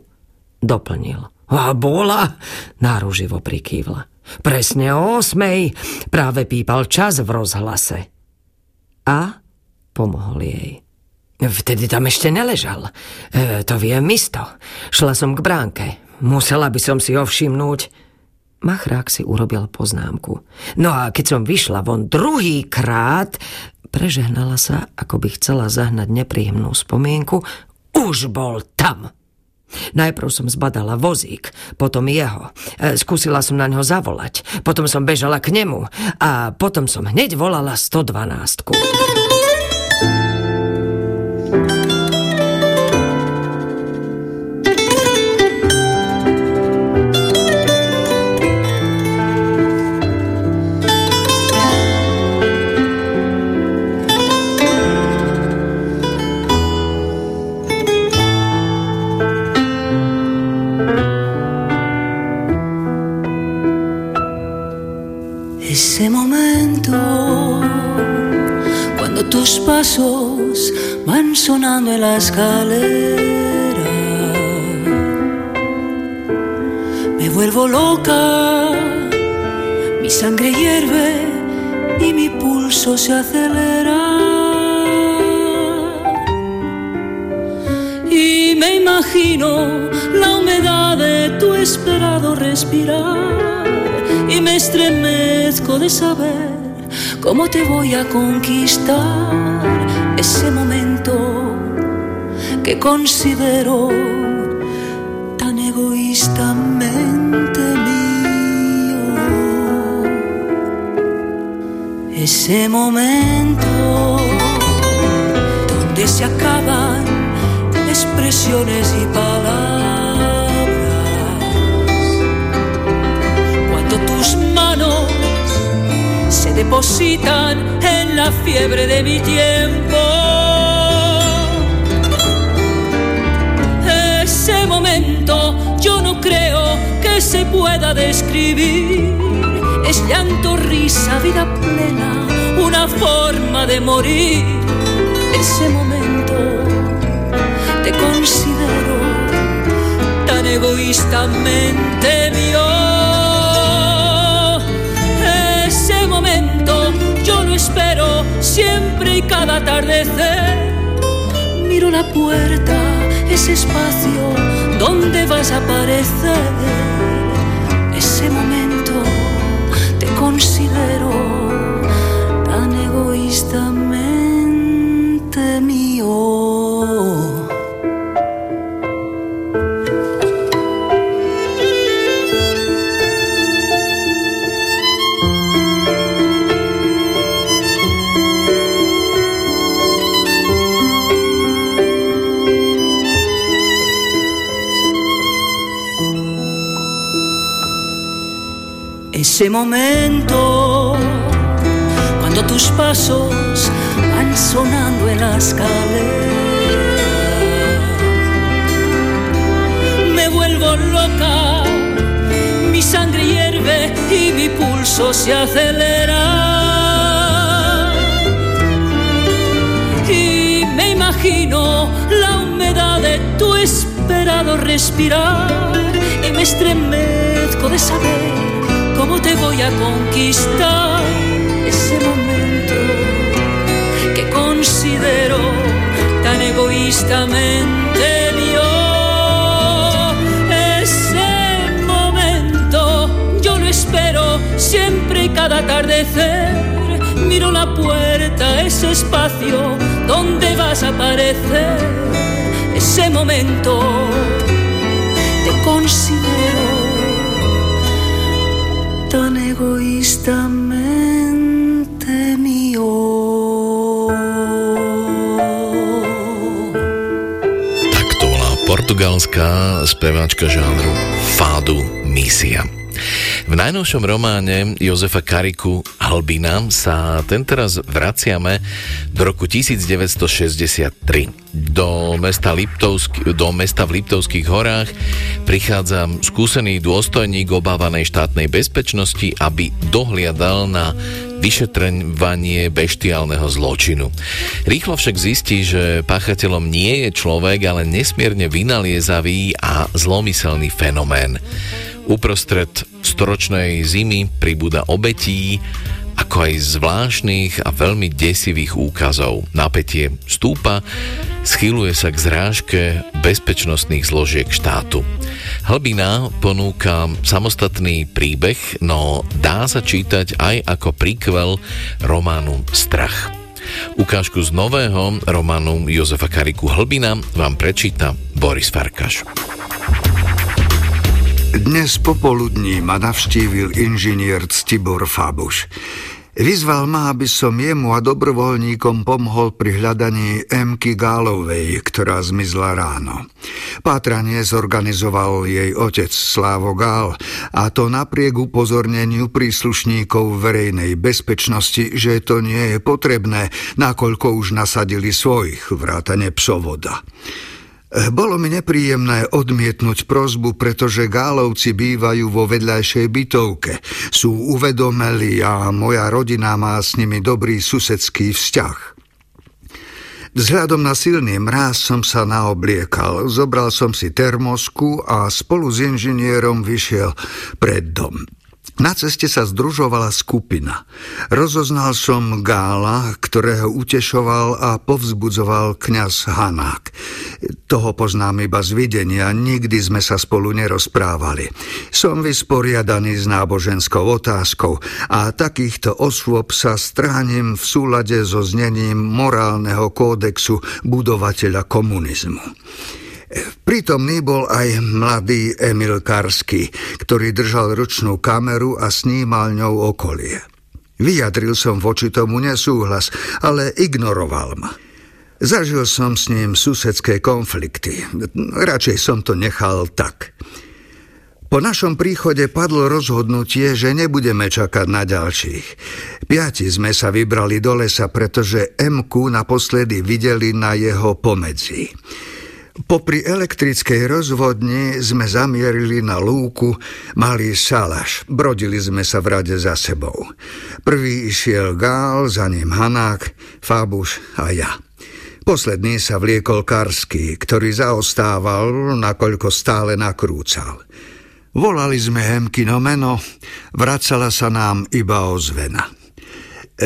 doplnil. A bola? Náruživo prikývla. Presne o osmej práve pípal čas v rozhlase. A pomohol jej. Vtedy tam ešte neležal. E, to viem isto. Šla som k bránke. Musela by som si ho všimnúť. Machrák si urobil poznámku. No a keď som vyšla von druhý krát, prežehnala sa, ako by chcela zahnať nepríjemnú spomienku, už bol tam. Najprv som zbadala vozík, potom jeho. E, skúsila som na ňo zavolať, potom som bežala k nemu a potom som hneď volala 112. Ese momento cuando tus pasos van sonando en la escalera. Me vuelvo loca, mi sangre hierve y mi pulso se acelera. Y me imagino la humedad de tu esperado respirar y me estremezco de saber cómo te voy a conquistar ese momento que considero tan egoístamente mío. Ese momento donde se acaban expresiones y palabras depositan en la fiebre de mi tiempo. Ese momento yo no creo que se pueda describir. Es llanto, risa, vida plena, una forma de morir. Ese momento te considero tan egoístamente mío. Siempre y cada atardecer. Miro la puerta, ese espacio donde vas a aparecer. Ese momento te considero tan egoístamente ese momento cuando tus pasos van sonando en la escalera. Me vuelvo loca, mi sangre hierve y mi pulso se acelera. Y me imagino la humedad de tu esperado respirar y me estremezco de saber cómo te voy a conquistar ese momento que considero tan egoístamente mío. Ese momento yo lo espero siempre y cada atardecer. Miro la puerta, ese espacio donde vas a aparecer. Ese momento egoístamente mío. Tak to volá portugalská speváčka žánru Fádu Misia. V najnovšom románe Jozefa Kariku Albina sa tentoraz vraciame do roku 1963. Do mesta, Liptovsk, do mesta v Liptovských horách prichádza skúsený dôstojník obávanej štátnej bezpečnosti, aby dohliadal na vyšetrovanie beštiálneho zločinu. Rýchlo však zistí, že páchateľom nie je človek, ale nesmierne vynaliezavý a zlomyselný fenomén. Uprostred storočnej zimy pribúda obetí, ako aj zvláštnych a veľmi desivých úkazov. Napätie stúpa, schyluje sa k zrážke bezpečnostných zložiek štátu. Hlbina ponúka samostatný príbeh, no dá sa čítať aj ako príkvel románu Strach. Ukážku z nového románu Jozefa Kariku Hlbina vám prečíta Boris Farkaš. Dnes popoludní ma navštívil inžinier Ctibor Fabuš. Vyzval ma, aby som jemu a dobrovoľníkom pomohol pri hľadaní Emky Gálovej, ktorá zmizla ráno. Pátranie zorganizoval jej otec Slávo Gál a to napriek upozorneniu príslušníkov verejnej bezpečnosti, že to nie je potrebné, nakoľko už nasadili svojich vrátane psovoda. Bolo mi nepríjemné odmietnúť prozbu, pretože Gálovci bývajú vo vedľajšej bytovke. Sú uvedomeli a moja rodina má s nimi dobrý susedský vzťah. Vzhľadom na silný mráz som sa naobliekal, zobral som si termosku a spolu s inžinierom vyšiel pred dom. Na ceste sa združovala skupina. Rozoznal som Gála, ktorého utešoval a povzbudzoval kňaz Hanák. Toho poznám iba z videnia, nikdy sme sa spolu nerozprávali. Som vysporiadaný s náboženskou otázkou a takýchto osôb sa stránim v súlade so znením morálneho kódexu budovateľa komunizmu. Prítomný bol aj mladý Emil Karsky, ktorý držal ručnú kameru a snímal ňou okolie. Vyjadril som voči tomu nesúhlas, ale ignoroval ma. Zažil som s ním susedské konflikty. Radšej som to nechal tak. Po našom príchode padlo rozhodnutie, že nebudeme čakať na ďalších. Piati sme sa vybrali do lesa, pretože MQ naposledy videli na jeho pomedzi. Popri elektrickej rozvodni sme zamierili na lúku malý salaš. Brodili sme sa v rade za sebou. Prvý išiel Gál, za ním Hanák, Fábuš a ja. Posledný sa vliekol Karský, ktorý zaostával, nakoľko stále nakrúcal. Volali sme Hemkino meno, vracala sa nám iba ozvena.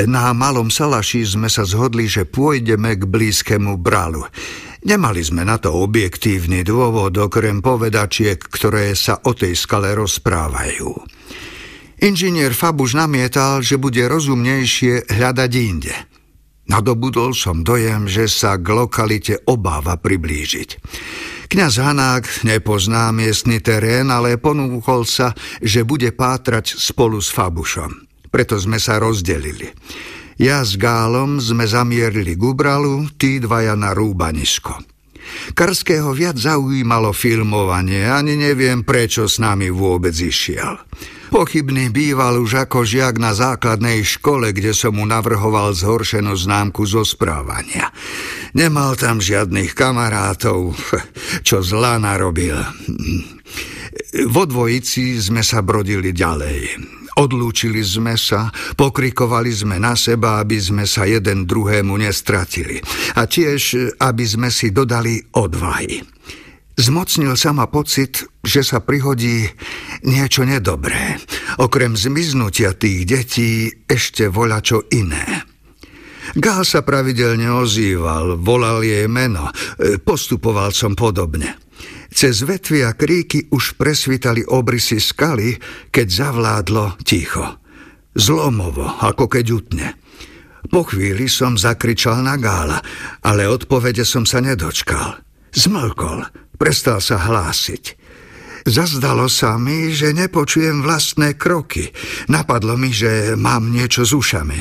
Na malom salaši sme sa zhodli, že pôjdeme k blízkemu bralu. Nemali sme na to objektívny dôvod, okrem povedačiek, ktoré sa o tej skale rozprávajú. Inžinier Fabuš namietal, že bude rozumnejšie hľadať inde. Nadobudol som dojem, že sa k lokalite obáva priblížiť. Kňaz Hanák nepozná miestny terén, ale ponúkol sa, že bude pátrať spolu s Fabušom. Preto sme sa rozdelili. Ja s Gálom sme zamierili k tí dvaja na rúbanisko. Karského viac zaujímalo filmovanie, ani neviem, prečo s nami vôbec išiel. Pochybný býval už ako žiak na základnej škole, kde som mu navrhoval zhoršenú známku zo správania. Nemal tam žiadnych kamarátov, [LAUGHS] čo zlá narobil. Vo dvojici sme sa brodili ďalej. Odlúčili sme sa, pokrikovali sme na seba, aby sme sa jeden druhému nestratili. A tiež, aby sme si dodali odvahy. Zmocnil sa ma pocit, že sa prihodí niečo nedobré. Okrem zmiznutia tých detí ešte voľa čo iné. Gál sa pravidelne ozýval, volal jej meno, postupoval som podobne. Cez vetvy a kríky už presvítali obrysy skaly, keď zavládlo ticho. Zlomovo, ako keď utne. Po chvíli som zakričal na Gála, ale odpovede som sa nedočkal. Zmlkol, prestal sa hlásiť. Zazdalo sa mi, že nepočujem vlastné kroky. Napadlo mi, že mám niečo s ušami.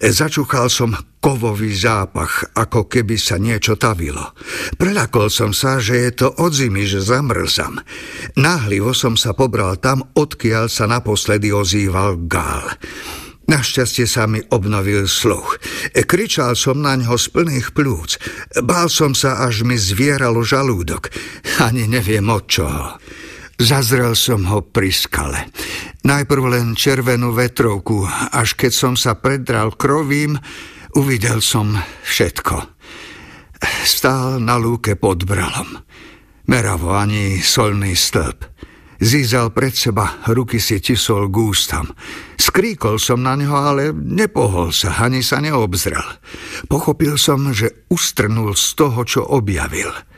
Začúchal som kovový zápach, ako keby sa niečo tavilo. Prelakol som sa, že je to od zimy, že zamrzam. Náhlivo som sa pobral tam, odkiaľ sa naposledy ozýval gál. Našťastie sa mi obnovil sluch. Kričal som na ňo z plných plúc. Bál som sa, až mi zvieralo žalúdok. Ani neviem od čoho. Zazrel som ho pri skale. Najprv len červenú vetrovku, až keď som sa predral krovím, uvidel som všetko. Stál na lúke pod bralom. Meravo ani solný stĺp. Zízal pred seba, ruky si tisol k ústam. Skríkol som na neho, ale nepohol sa, ani sa neobzrel. Pochopil som, že ustrnul z toho, čo objavil –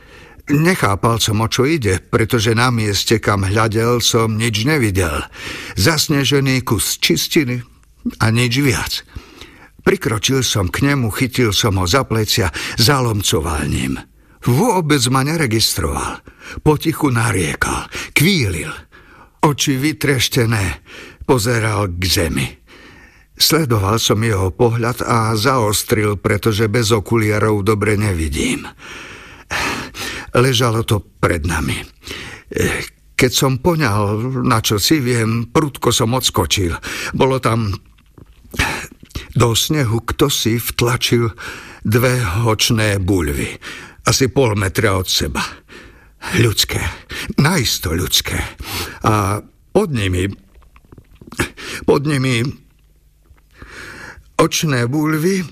Nechápal som, o čo ide, pretože na mieste, kam hľadel, som nič nevidel. Zasnežený kus čistiny a nič viac. Prikročil som k nemu, chytil som ho za plecia, zalomcoval ním. Vôbec ma neregistroval. Potichu nariekal, kvílil. Oči vytreštené, pozeral k zemi. Sledoval som jeho pohľad a zaostril, pretože bez okuliarov dobre nevidím. Ležalo to pred nami. Keď som poňal, na čo si viem, prudko som odskočil. Bolo tam... Do snehu kto si vtlačil dve hočné buľvy. Asi pol metra od seba. Ľudské. Najisto ľudské. A pod nimi... Pod nimi... Očné buľvy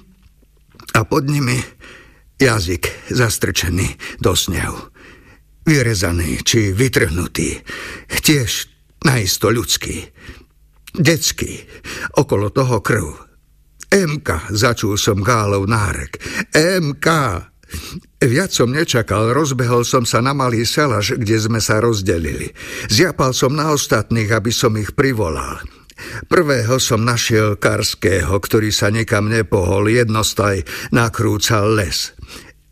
a pod nimi Jazyk zastrčený do snehu. Vyrezaný či vytrhnutý. Tiež najisto ľudský. Detský. Okolo toho krv. MK, začul som gálov nárek. MK! Viac som nečakal, rozbehol som sa na malý selaž, kde sme sa rozdelili. Zjapal som na ostatných, aby som ich privolal. Prvého som našiel Karského, ktorý sa nikam nepohol, jednostaj nakrúcal les.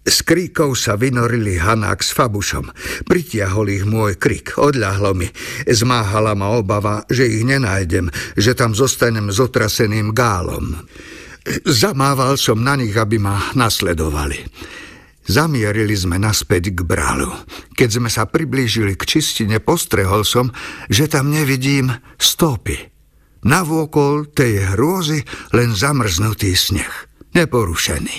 S kríkov sa vynorili Hanák s Fabušom. Pritiahol ich môj krik, odľahlo mi. Zmáhala ma obava, že ich nenájdem, že tam zostanem s otraseným gálom. Zamával som na nich, aby ma nasledovali. Zamierili sme naspäť k brálu. Keď sme sa priblížili k čistine, postrehol som, že tam nevidím stopy. Navôkol tej hrôzy len zamrznutý sneh, neporušený.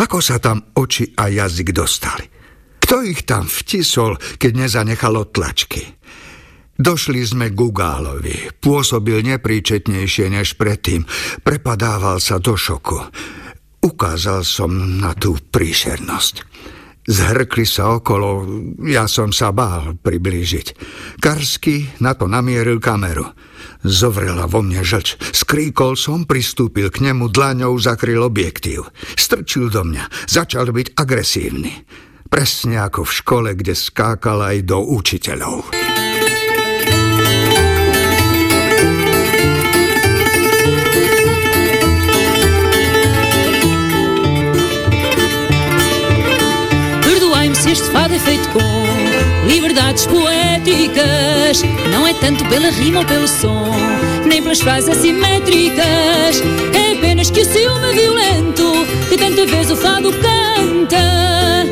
Ako sa tam oči a jazyk dostali? Kto ich tam vtisol, keď nezanechalo tlačky? Došli sme k Gugálovi. Pôsobil nepríčetnejšie než predtým. Prepadával sa do šoku. Ukázal som na tú príšernosť. Zhrkli sa okolo, ja som sa bál priblížiť. Karsky na to namieril kameru. Zovrela vo mne žlč. Skríkol som, pristúpil k nemu, dlaňou zakryl objektív. Strčil do mňa, začal byť agresívny. Presne ako v škole, kde skákal aj do učiteľov. feito com liberdades poéticas. Não é tanto pela rima ou pelo som, nem pelas frases assimétricas. É apenas que o ciúme violento, que tanta vez o fado canta.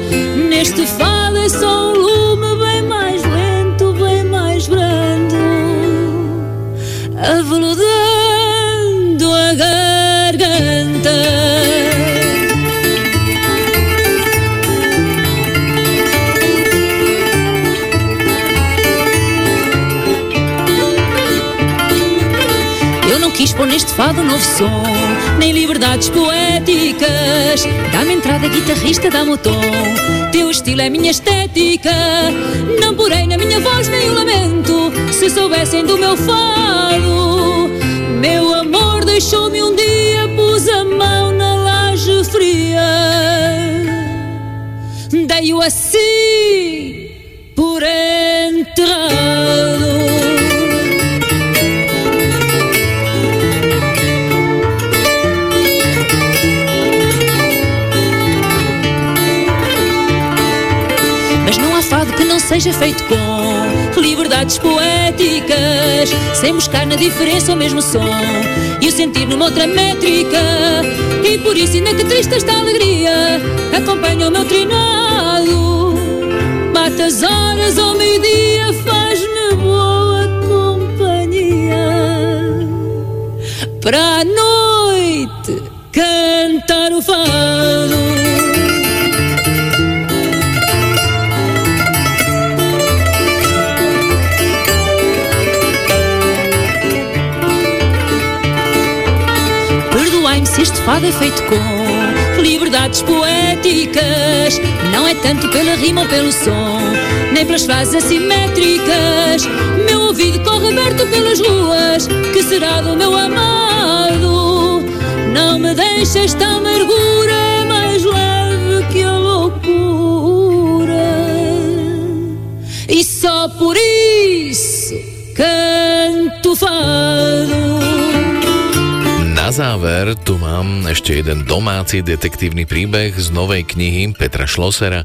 Neste fado é só um lume bem mais lento, bem mais brando. Aveludando quis pôr neste fado novo som, nem liberdades poéticas. Dá-me entrada, guitarrista, dá-me o tom. Teu estilo é minha estética. Não porei na minha voz nem o lamento. Se soubessem do meu fado, meu amor deixou-me um dia, pus a mão na laje fria. Dei-o assim por. Seja feito com liberdades poéticas, sem buscar na diferença o mesmo som e o sentir numa outra métrica. E por isso, ainda que triste esta alegria, acompanha o meu trinado. Mata as horas ao meio-dia, faz-me boa companhia. Para a noite cantar o fado. Se este fado é feito com liberdades poéticas. Não é tanto pela rima ou pelo som, nem pelas frases assimétricas. Meu ouvido corre aberto pelas ruas, que será do meu amado. Não me deixa esta amargura mais leve que a loucura. E só por isso záver tu mám ešte jeden domáci detektívny príbeh z novej knihy Petra Šlosera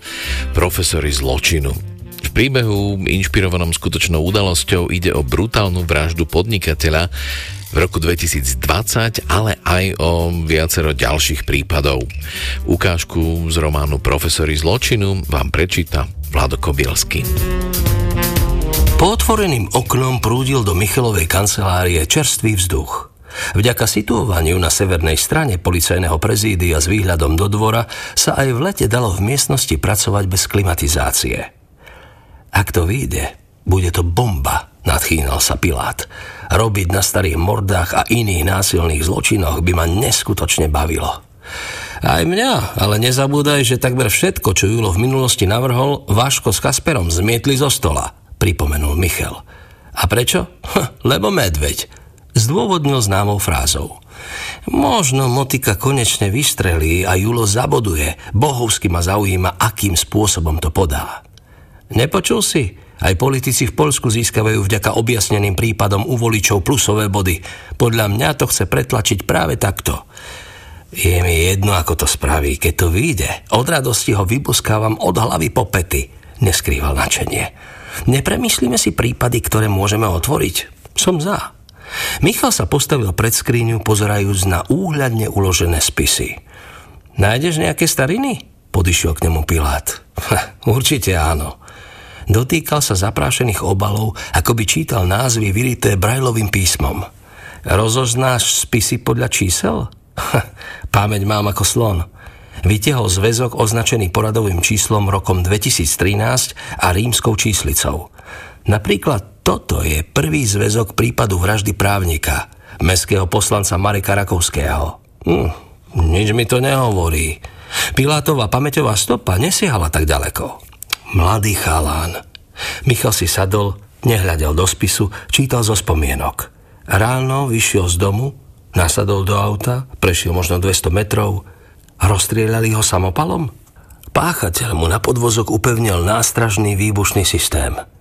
Profesory zločinu. V príbehu, inšpirovanom skutočnou udalosťou, ide o brutálnu vraždu podnikateľa v roku 2020, ale aj o viacero ďalších prípadov. Ukážku z románu Profesory zločinu vám prečíta Vlado Kobielsky. Po otvoreným oknom prúdil do Michelovej kancelárie čerstvý vzduch – Vďaka situovaniu na severnej strane policajného prezídia s výhľadom do dvora sa aj v lete dalo v miestnosti pracovať bez klimatizácie. Ak to vyjde, bude to bomba, nadchýnal sa Pilát. Robiť na starých mordách a iných násilných zločinoch by ma neskutočne bavilo. Aj mňa, ale nezabúdaj, že takmer všetko, čo Julo v minulosti navrhol, Váško s Kasperom zmietli zo stola, pripomenul Michal. A prečo? [LAUGHS] Lebo medveď zdôvodnil známou frázou. Možno motika konečne vystrelí a Julo zaboduje. Bohovsky ma zaujíma, akým spôsobom to podá. Nepočul si? Aj politici v Polsku získavajú vďaka objasneným prípadom u voličov plusové body. Podľa mňa to chce pretlačiť práve takto. Je mi jedno, ako to spraví. Keď to vyjde, od radosti ho vybuskávam od hlavy po pety. Neskrýval načenie. Nepremyslíme si prípady, ktoré môžeme otvoriť? Som za. Michal sa postavil pred skriňu, pozerajúc na úhľadne uložené spisy. Nájdeš nejaké stariny? Podišiel k nemu Pilát. Určite áno. Dotýkal sa zaprášených obalov, ako by čítal názvy vyrité brajlovým písmom. Rozoznáš spisy podľa čísel? Pamäť mám ako slon. Vytiehol zväzok označený poradovým číslom rokom 2013 a rímskou číslicou. Napríklad toto je prvý zväzok prípadu vraždy právnika, mestského poslanca Mareka Rakovského. Hm, nič mi to nehovorí. Pilátová pamäťová stopa nesiehala tak ďaleko. Mladý chalán. Michal si sadol, nehľadel do spisu, čítal zo spomienok. Ráno vyšiel z domu, nasadol do auta, prešiel možno 200 metrov, rozstrieľali ho samopalom? Páchateľ mu na podvozok upevnil nástražný výbušný systém –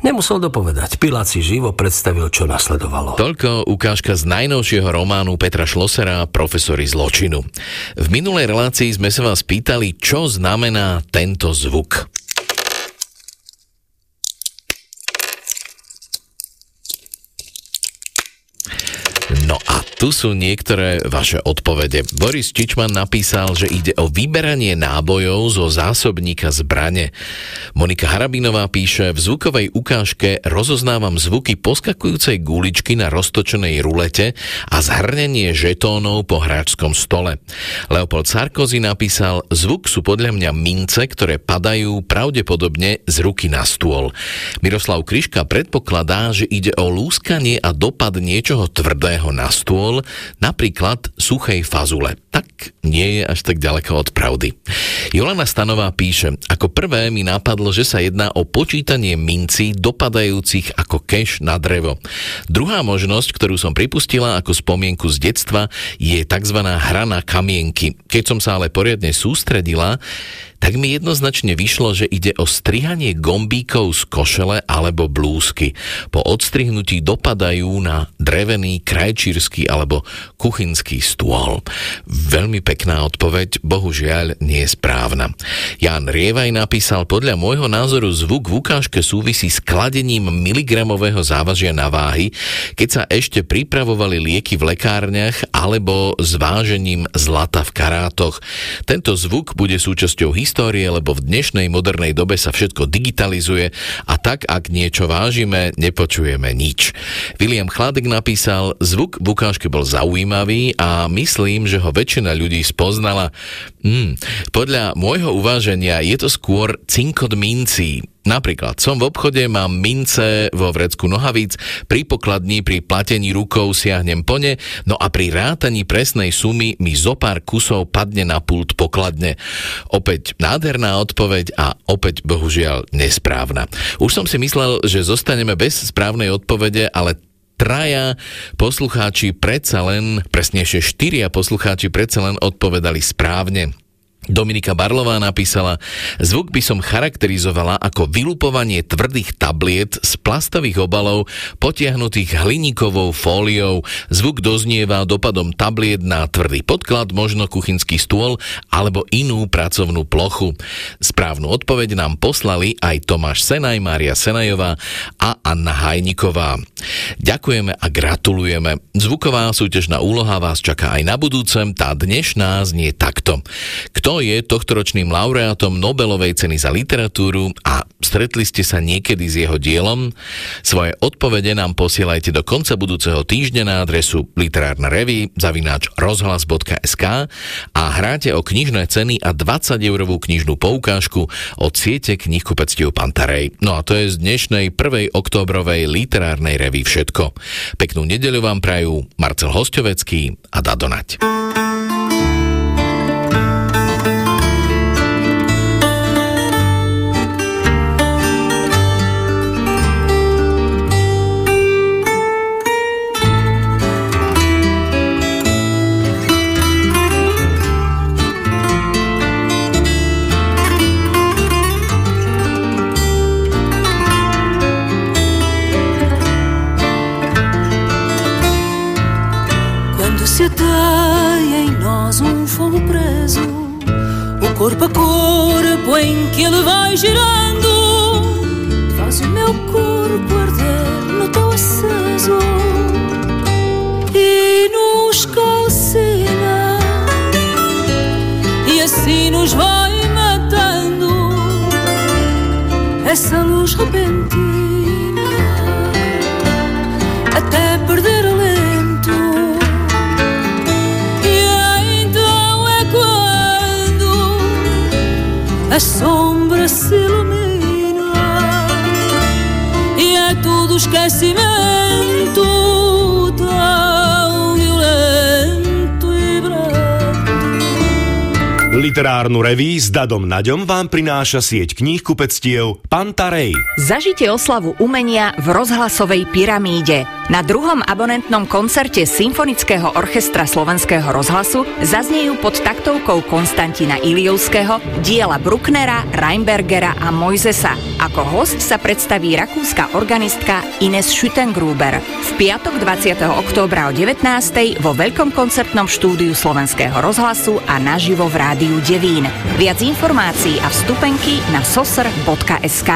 Nemusel dopovedať, Pilát si živo predstavil, čo nasledovalo. Toľko ukážka z najnovšieho románu Petra Šlosera Profesory zločinu. V minulej relácii sme sa vás pýtali, čo znamená tento zvuk. No a tu sú niektoré vaše odpovede. Boris Čičman napísal, že ide o vyberanie nábojov zo zásobníka zbrane. Monika Harabinová píše, v zvukovej ukážke rozoznávam zvuky poskakujúcej guličky na roztočenej rulete a zhrnenie žetónov po hráčskom stole. Leopold Sarkozy napísal, zvuk sú podľa mňa mince, ktoré padajú pravdepodobne z ruky na stôl. Miroslav Kryška predpokladá, že ide o lúskanie a dopad niečoho tvrdého na stôl, stôl, napríklad suchej fazule. Tak nie je až tak ďaleko od pravdy. Jolana Stanová píše, ako prvé mi napadlo, že sa jedná o počítanie mincí dopadajúcich ako keš na drevo. Druhá možnosť, ktorú som pripustila ako spomienku z detstva, je tzv. hra na kamienky. Keď som sa ale poriadne sústredila, tak mi jednoznačne vyšlo, že ide o strihanie gombíkov z košele alebo blúzky. Po odstrihnutí dopadajú na drevený krajčírsky alebo kuchynský stôl. Veľmi pekná odpoveď, bohužiaľ nie je správna. Jan Rievaj napísal, podľa môjho názoru zvuk v ukážke súvisí s kladením miligramového závažia na váhy, keď sa ešte pripravovali lieky v lekárniach alebo zvážením zlata v karátoch. Tento zvuk bude súčasťou histórie, lebo v dnešnej modernej dobe sa všetko digitalizuje a tak, ak niečo vážime, nepočujeme nič. William Chladek napísal, zvuk v ukážke bol zaujímavý a myslím, že ho väčšina ľudí spoznala. Hmm, podľa môjho uváženia je to skôr cinkot mincí. Napríklad, som v obchode, mám mince vo vrecku nohavíc, pri pokladni pri platení rukou siahnem po ne, no a pri rátaní presnej sumy mi zo pár kusov padne na pult pokladne. Opäť nádherná odpoveď a opäť bohužiaľ nesprávna. Už som si myslel, že zostaneme bez správnej odpovede, ale traja poslucháči predsa len, presnejšie štyria poslucháči predsa len odpovedali správne. Dominika Barlová napísala, zvuk by som charakterizovala ako vylupovanie tvrdých tabliet z plastových obalov potiahnutých hliníkovou fóliou. Zvuk doznieva dopadom tabliet na tvrdý podklad, možno kuchynský stôl alebo inú pracovnú plochu. Správnu odpoveď nám poslali aj Tomáš Senaj, Mária Senajová a Anna Hajniková. Ďakujeme a gratulujeme. Zvuková súťažná úloha vás čaká aj na budúcem, tá dnešná znie takto. Kto je tohtoročným laureátom Nobelovej ceny za literatúru a stretli ste sa niekedy s jeho dielom? Svoje odpovede nám posielajte do konca budúceho týždňa na adresu literárna revy zavináč rozhlas.sk a hráte o knižné ceny a 20 eurovú knižnú poukážku od siete knihkupectiev Pantarej. No a to je z dnešnej 1. októbrovej literárnej revy všetko. Peknú nedeľu vám prajú Marcel Hostovecký a Dadonať. Corpo a corpo em que ele vai girando, faz o meu corpo arder no teu aceso e nos calcina, e assim nos vai matando essa luz repentina a sombra se ilumina e é tudo esquecimento Literárnu reví s Dadom Naďom vám prináša sieť kníh kupectiev Pantarej. Zažite oslavu umenia v rozhlasovej pyramíde. Na druhom abonentnom koncerte Symfonického orchestra Slovenského rozhlasu zaznejú pod taktovkou Konstantina Iliovského diela Brucknera, Reinbergera a Mojzesa. Ako host sa predstaví rakúska organistka Ines Schüttengruber. V piatok 20. októbra o 19. vo veľkom koncertnom štúdiu Slovenského rozhlasu a naživo v rádiu Devín. Viac informácií a vstupenky na sosr.sk.